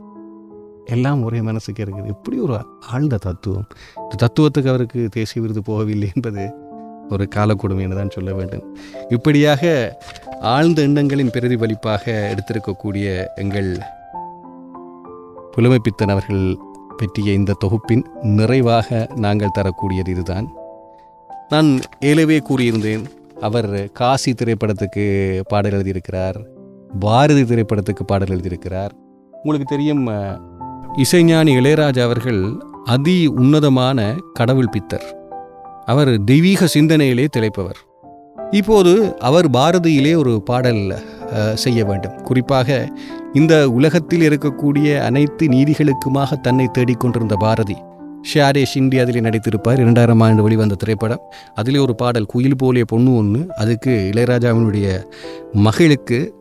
எல்லாம் ஒரே மனசுக்கு இருக்குது. இப்படி ஒரு ஆழ்ந்த தத்துவம். இந்த தத்துவத்துக்கு அவருக்கு தேசிய விருது போகவில்லை என்பது ஒரு காலக்கொடுமை என்று தான் சொல்ல வேண்டும். இப்படியாக ஆழ்ந்த எண்ணங்களின் பிரதிபலிப்பாக எடுத்திருக்கக்கூடிய எங்கள் புலமைப்பித்தன் அவர்கள் பற்றிய இந்த தொகுப்பின் நிறைவாக நாங்கள் தரக்கூடியது இதுதான். நான் ஏலவே கூறியிருந்தேன் அவர் காசி திரைப்படத்துக்கு பாடல் எழுதியிருக்கிறார் பாரதி திரைப்படத்துக்கு பாடல் எழுதியிருக்கிறார். உங்களுக்கு தெரியும் இசைஞானி இளையராஜா அவர்கள் அதி உன்னதமான கடவுள் பித்தர். அவர் தெய்வீக சிந்தனையிலே திளைப்பவர். இப்போது அவர் பாரதியிலே ஒரு பாடல் செய்ய வேண்டும். குறிப்பாக இந்த உலகத்தில் இருக்கக்கூடிய அனைத்து நீதிகளுக்குமாக தன்னை தேடிக்கொண்டிருந்த பாரதி ஷியாரே ஷிண்டி அதில் நடித்திருப்பார். இரண்டாயிரம் ஆண்டு வெளிவந்த திரைப்படம். அதிலே ஒரு பாடல் குயில் போலிய பொண்ணு ஒன்று அதுக்கு இளையராஜாவினுடைய மகளுக்கு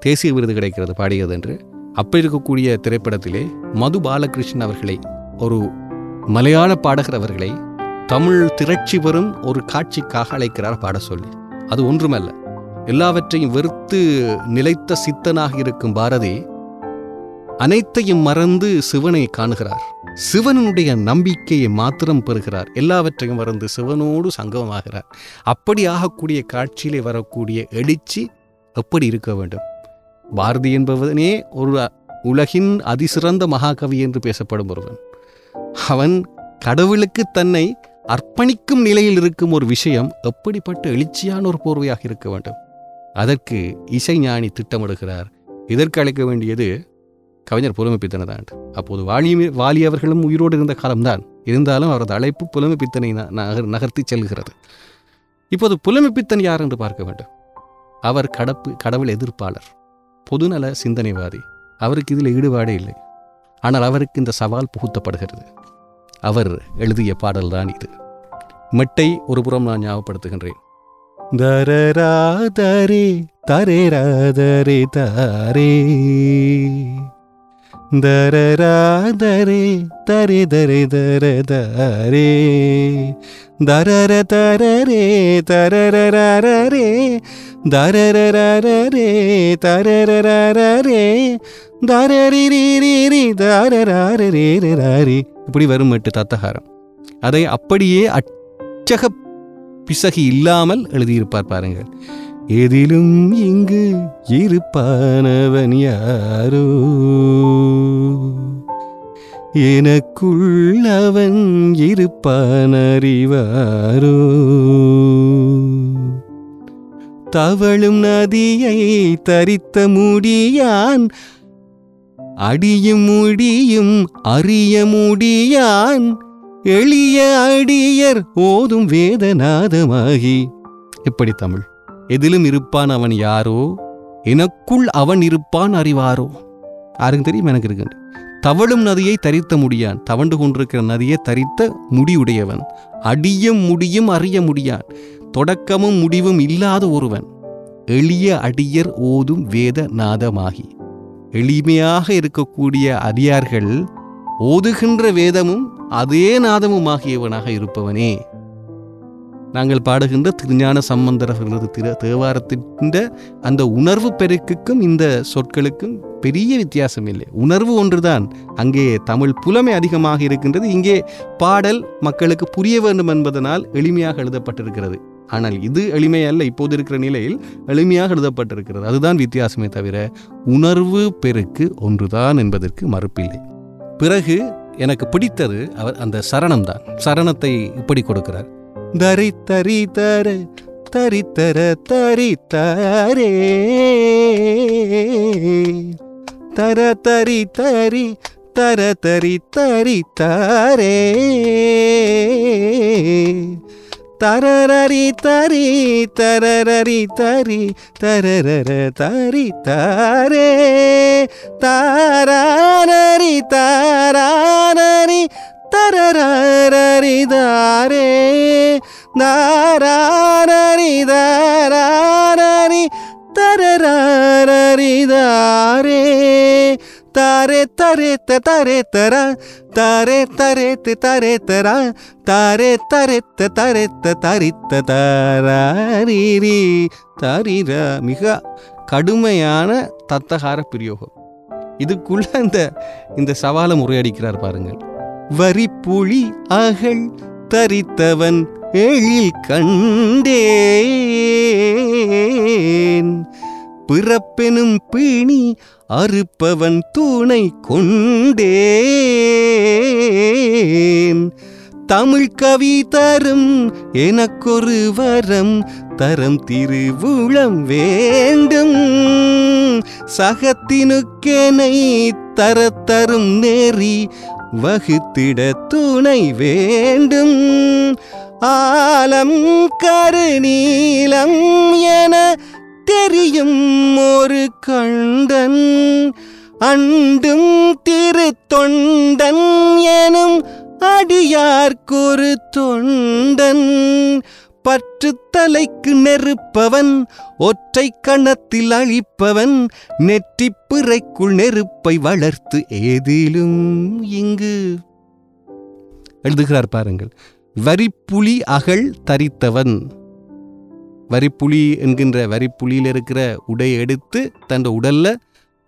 தேசிய விருது கிடைக்கிறது பாடியது என்று. அப்படி இருக்கக்கூடிய திரைப்படத்திலே மது பாலகிருஷ்ணன் அவர்களை ஒரு மலையாள பாடகர் அவர்களை தமிழ் திரட்சி பெறும் ஒரு காட்சிக்காக அழைக்கிறார் பாட சொல்லி அது ஒன்றுமல்ல. எல்லாவற்றையும் வெறுத்து நிலைத்த சித்தனாக இருக்கும் பாரதி அனைத்தையும் மறந்து சிவனை காணுகிறார். சிவனுடைய நம்பிக்கையை மாத்திரம் பெறுகிறார். எல்லாவற்றையும் மறந்து சிவனோடு சங்கமமாகிறார். அப்படி ஆகக்கூடிய காட்சியிலே வரக்கூடிய எழுச்சி எப்படி இருக்க வேண்டும்? பாரதி என்பவனே ஒரு உலகின் அதிசிறந்த மகாகவி என்று பேசப்படும் ஒருவன். அவன் கடவுளுக்கு தன்னை அர்ப்பணிக்கும் நிலையில் இருக்கும் ஒரு விஷயம் எப்படிப்பட்ட எழுச்சியான ஒரு போர்வையாக இருக்க வேண்டும்? அதற்கு இசைஞானி திட்டமிடுகிறார். இதற்கு அழைக்க வேண்டியது கவிஞர் புலமைப்பித்தனை அப்போது வாலி வாலி அவர்களும் உயிரோடு இருந்த காலம்தான். இருந்தாலும் அவரது அழைப்பு புலமைப்பித்தனை ந- நகர் நகர்த்தி செல்கிறது. இப்போது புலமைப்பித்தன் யார் என்று பார்க்க வேண்டும். அவர் கடப்பு கடவுள் எதிர்ப்பாளர். பொதுநல சிந்தனைவாதி. அவருக்கு இதில் ஈடுபாடே இல்லை. ஆனால் அவருக்கு இந்த சவால் புகுத்தப்படுகிறது. அவர் எழுதிய பாடல்தான் இது. மெட்டை ஒரு புறம் நான் ஞாபகப்படுத்துகின்றேன். தரராதரே தரேராதரே தாரே தரராதரே தரே. தரே தர தாரே தரர தரரே தரரரரரே தரரரரரே தரரரரரே தரரிரிரிரி தரரரரேரரி இப்படி வரும் எட்டு தத்தகாரம். அதை அப்படியே அச்சக பிசகி இல்லாமல் எழுதியிருப்பார் பாருங்கள். எதிலும் இங்கு இருப்பானவன் யாரோ? எனக்குள் அவன் இருப்பான் அறிவாரோ தவழும் நதியை தரித்த முடியான் அடியும் முடியும் அறிய முடியான் எளிய அடியர் ஓதும் வேதநாதமாகி. எப்படி தமிழ்? எதிலும் இருப்பான் அவன் யாரோ? எனக்குள் அவன் இருப்பான் அறிவாரோ? யாருக்கும் தெரியும் எனக்கு இருக்கு தவழும் நதியை தரித்த முடியான். தவண்டு கொண்டிருக்கிற நதியை தரித்த முடியுடையவன் அடியும் முடியும் அறிய முடியான். தொடக்கமும் முடிவும் இல்லாத ஒருவன். எளிய அடியர் ஓதும் வேத நாதமாகி எளிமையாக இருக்கக்கூடிய அடியார்கள் ஓதுகின்ற வேதமும் அதே நாதமுமாகியவனாக இருப்பவனே. நாங்கள் பாடுகின்ற திருஞான சம்பந்தர் அவர்களது திரு தேவாரத்தின் அந்த உணர்வு பெருக்குக்கும் இந்த சொற்களுக்கும் பெரிய வித்தியாசம் இல்லை. உணர்வு ஒன்றுதான். அங்கே தமிழ் புலமை அதிகமாக இருக்கின்றது. இங்கே பாடல் மக்களுக்கு புரிய வேண்டும் என்பதனால் எளிமையாக எழுதப்பட்டிருக்கிறது. ஆனால் இது எளிமையல்ல. இப்போது இருக்கிற நிலையில் எளிமையாக எழுதப்பட்டிருக்கிறது. அதுதான் வித்தியாசமே தவிர உணர்வு பெருக்கு ஒன்றுதான் என்பதற்கு மறுப்பில்லை. பிறகு எனக்கு பிடித்தது அவர் அந்த சரணம் தான் சரணத்தை இப்படி கொடுக்கிறார். தரி தரி தர தரி தர தரி தரே. தர தரி தரி தர தரி தரி தரே. தரரரி தரி தரரரி தரி தரரர தரி தாரே. தாரானரி தாரானரி தரரரி தாரே. தாரானரி தாரானரி தரரரி தாரே. தாரே தரே த தரே தர. தாரே தரே த தரே தர. தாரே தரே த தரே த தரித்த தாரீரி தரிர மிக கடுமையான தத்தகார பிரயோகம். இதுக்குள்ள இந்த இந்த சவாலை முறையடிக்கிறார் பாருங்கள். வரி புழி அகழ் தரித்தவன் எழில் கண்டேன். பிறப்பெனும் பீணி அறுப்பவன் தூணை கொண்டேன். தமிழ் கவி தரும் எனக்கொரு வரம் தரம் திருவுளம் வேண்டும். சகத்தினுக்கெனை தரத்தரும் நெறி வகுத்திட துணை வேண்டும். ஆலம் கருநீலம் என தெரியும் ஒரு கண்டன் அண்டும் திருத்தொண்டன் எனும் அடியார்க்கொரு தொண்டன். பற்று தலைக்கு நெருப்பவன் ஒற்றை கணத்தில் அழிப்பவன் நெற்றி பிறைக்குள் நெருப்பை வளர்த்து ஏதிலும் இங்கு. எழுதுகிறார் பாருங்கள் வரிப்புலி அகழ் தரித்தவன். வரிப்புலி என்கின்ற வரிப்புலியில் இருக்கிற உடை எடுத்து தன் உடல்ல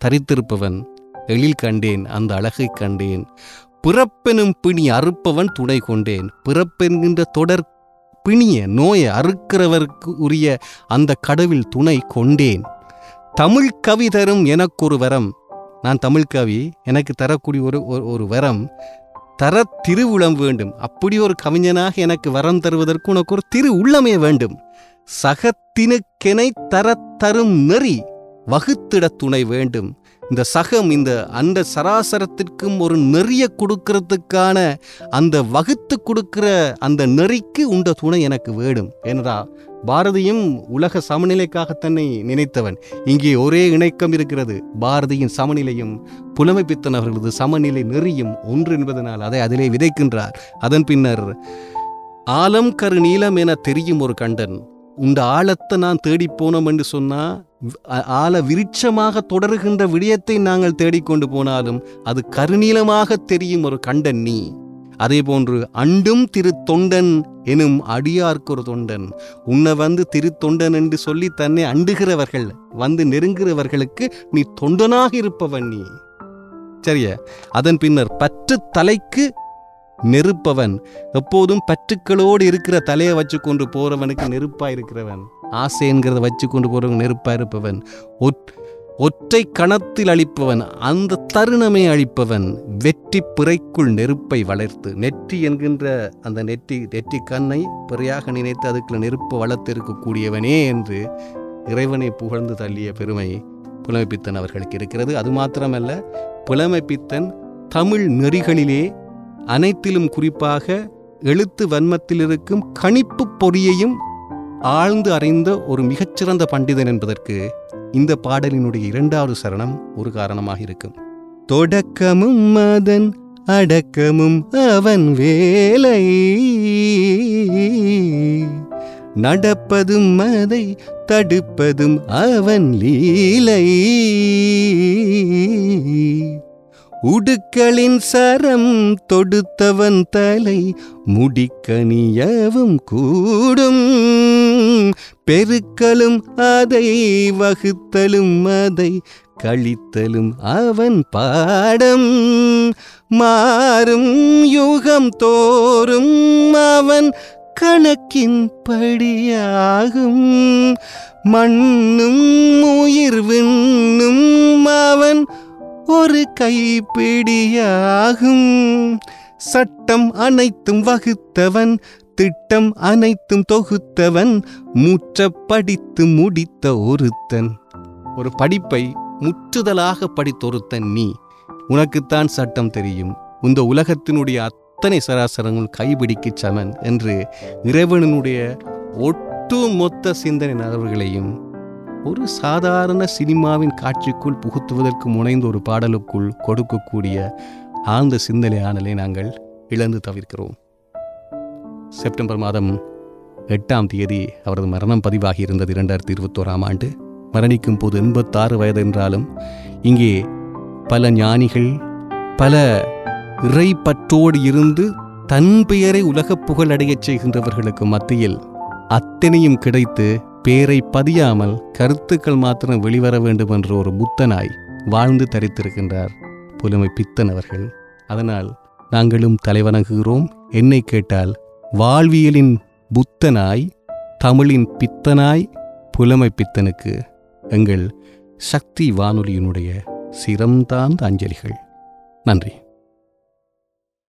தரித்திருப்பவன் எழில் கண்டேன் அந்த அழகை கண்டேன். பிறப்பெனும் பிணி அறுப்பவன் துணை கொண்டேன். பிறப்பென்கின்ற தொடர் பிணிய நோயை அறுக்கிறவருக்கு உரிய அந்த கடவில் துணை கொண்டேன். தமிழ் கவி தரும் எனக்கொரு வரம். நான் தமிழ் கவி எனக்கு தரக்கூடிய ஒரு ஒரு- ஒரு வரம். தர திருவுளம் வேண்டும். அப்படி ஒரு கவிஞனாக எனக்கு வரம் தருவதற்கு உனக்கு ஒரு திரு உள்ளமே வேண்டும். சகத்தினுக்கெனை தரத் தரும் நெறி வகுத்திட துணை வேண்டும். இந்த சகம் இந்த அந்த சராசரத்திற்கும் ஒரு நெறிய கொடுக்கறதுக்கான அந்த வகுத்து கொடுக்கிற அந்த நெறிக்கு உண்ட துணை எனக்கு வேண்டும். ஏனரா பாரதியும் உலக சமநிலைக்காக தன்னை நினைத்தவன். இங்கே ஒரே இணக்கம் இருக்கிறது. பாரதியின் சமநிலையும் புலமைப்பித்தன் அவர்களது சமநிலை நெறியும் ஒன்று என்பதனால் அதை அதிலே விதைக்கின்றார். அதன் பின்னர் ஆலம் கரு நீலம் என தெரியும் ஒரு கண்டன். உண்ட ஆழத்தை நான் தேடிப் போனோம் என்று சொன்னா ஆழ விருட்சமாக தொடருகின்ற விடயத்தை நாங்கள் தேடிக்கொண்டு போனாலும் அது கருநீலமாக தெரியும் ஒரு கண்டன் நீ. அதே போன்று அண்டும் திருத்தொண்டன் எனும் அடியார்க்கு ஒரு தொண்டன். உன்னை வந்து திருத்தொண்டன் என்று சொல்லி தன்னை அண்டுகிறவர்கள் வந்து நெருங்குகிறவர்களுக்கு நீ தொண்டனாக இருப்பவன் நீ. சரியா? அதன் பின்னர் பற்று தலைக்கு நெருப்பவன். எப்போதும் பற்றுக்களோடு இருக்கிற தலையை வச்சு கொண்டு போறவனுக்கு நெருப்பா இருக்கிறவன். ஆசை என்கிறத வச்சு கொண்டு போறவன் நெருப்பா இருப்பவன். ஒற்- ஒற்றை கணத்தில் அழிப்பவன் அந்த தருணமே அழிப்பவன் வெற்றி பிறைக்குள் நெருப்பை வளர்த்து நெற்றி என்கின்ற அந்த நெற்றி நெற்றி கண்ணை பிறையாக நினைத்து அதுக்குள்ள நெருப்பு வளர்த்து இருக்கக்கூடியவனே என்று இறைவனை புகழ்ந்து தள்ளிய பெருமை புலமைப்பித்தன் அவர்களுக்கு இருக்கிறது. அது மாத்திரமல்ல புலமைப்பித்தன் தமிழ் நெறிகளிலே அனைத்திலும் குறிப்பாக எழுத்து வன்மத்தில் இருக்கும் கணிப்பு பொறியையும் ஆழ்ந்து அறிந்த ஒரு மிகச்சிறந்த பண்டிதன் என்பதற்கு இந்த பாடலினுடைய இரண்டாவது சரணம் ஒரு காரணமாக இருக்கும். தொடக்கமும் மதன் அடக்கமும் அவன் வேலை. நடப்பதும் அதை தடுப்பதும் அவன் லீலை. உடுக்களின் சரம் தொடுத்தவன் தலை முடிக்கணியவும் கூடும். பெருக்கலும் அதை வகுத்தலும் அதை கழித்தலும் அவன் பாடம். மாறும் யுகம் தோறும் அவன் கணக்கின் படியாகும். மண்ணும் உயிர் விண்ணும் அவன் ஒரு கைப்பிடியாகும். சட்டம் அனைத்தும் வகுத்தவன் திட்டம் அனைத்தும் தொகுத்தவன் முற்ற படித்து முடித்த ஒருத்தன். ஒரு படிப்பை முற்றுதலாக படித்தொருத்தன் நீ. உனக்குத்தான் சட்டம் தெரியும். இந்த உலகத்தினுடைய அத்தனை சராசரங்கள் கைபிடிக்கு சமன் என்று இறைவனுடைய ஒட்டு மொத்த சிந்தனை நகர்வுகளையும் ஒரு சாதாரண சினிமாவின் காட்சிக்குள் புகுத்துவதற்கு முனைந்த ஒரு பாடலுக்குள் கொடுக்கக்கூடிய ஆழ்ந்த சிந்தனை ஆனலை நாங்கள் இழந்து தவிர்க்கிறோம். செப்டம்பர் மாதம் எட்டாம் தேதி அவரது மரணம் பதிவாகி இருந்தது இரண்டாயிரத்தி இருபத்தோராம் ஆண்டு. மரணிக்கும் போது எண்பத்தாறு வயது என்றாலும் இங்கே பல ஞானிகள் பல இறைப்பற்றோடு இருந்து தன் பெயரை உலகப் புகழடையச் செய்கின்றவர்களுக்கு மத்தியில் அத்தனையும் கிடைத்து பேரை பதியாமல் கருத்துக்கள் மாத்திரம் வெளிவர வேண்டும் என்ற ஒரு புத்தனாய் வாழ்ந்து தரித்திருக்கின்றார் புலமை பித்தன் அவர்கள். அதனால் நாங்களும் தலைவணங்குகிறோம். என்னை கேட்டால் வாழ்வியலின் புத்தனாய் தமிழின் பித்தனாய் புலமை பித்தனுக்கு எங்கள் சக்தி வானொலியினுடைய சிரம்தாந்த அஞ்சலிகள். நன்றி.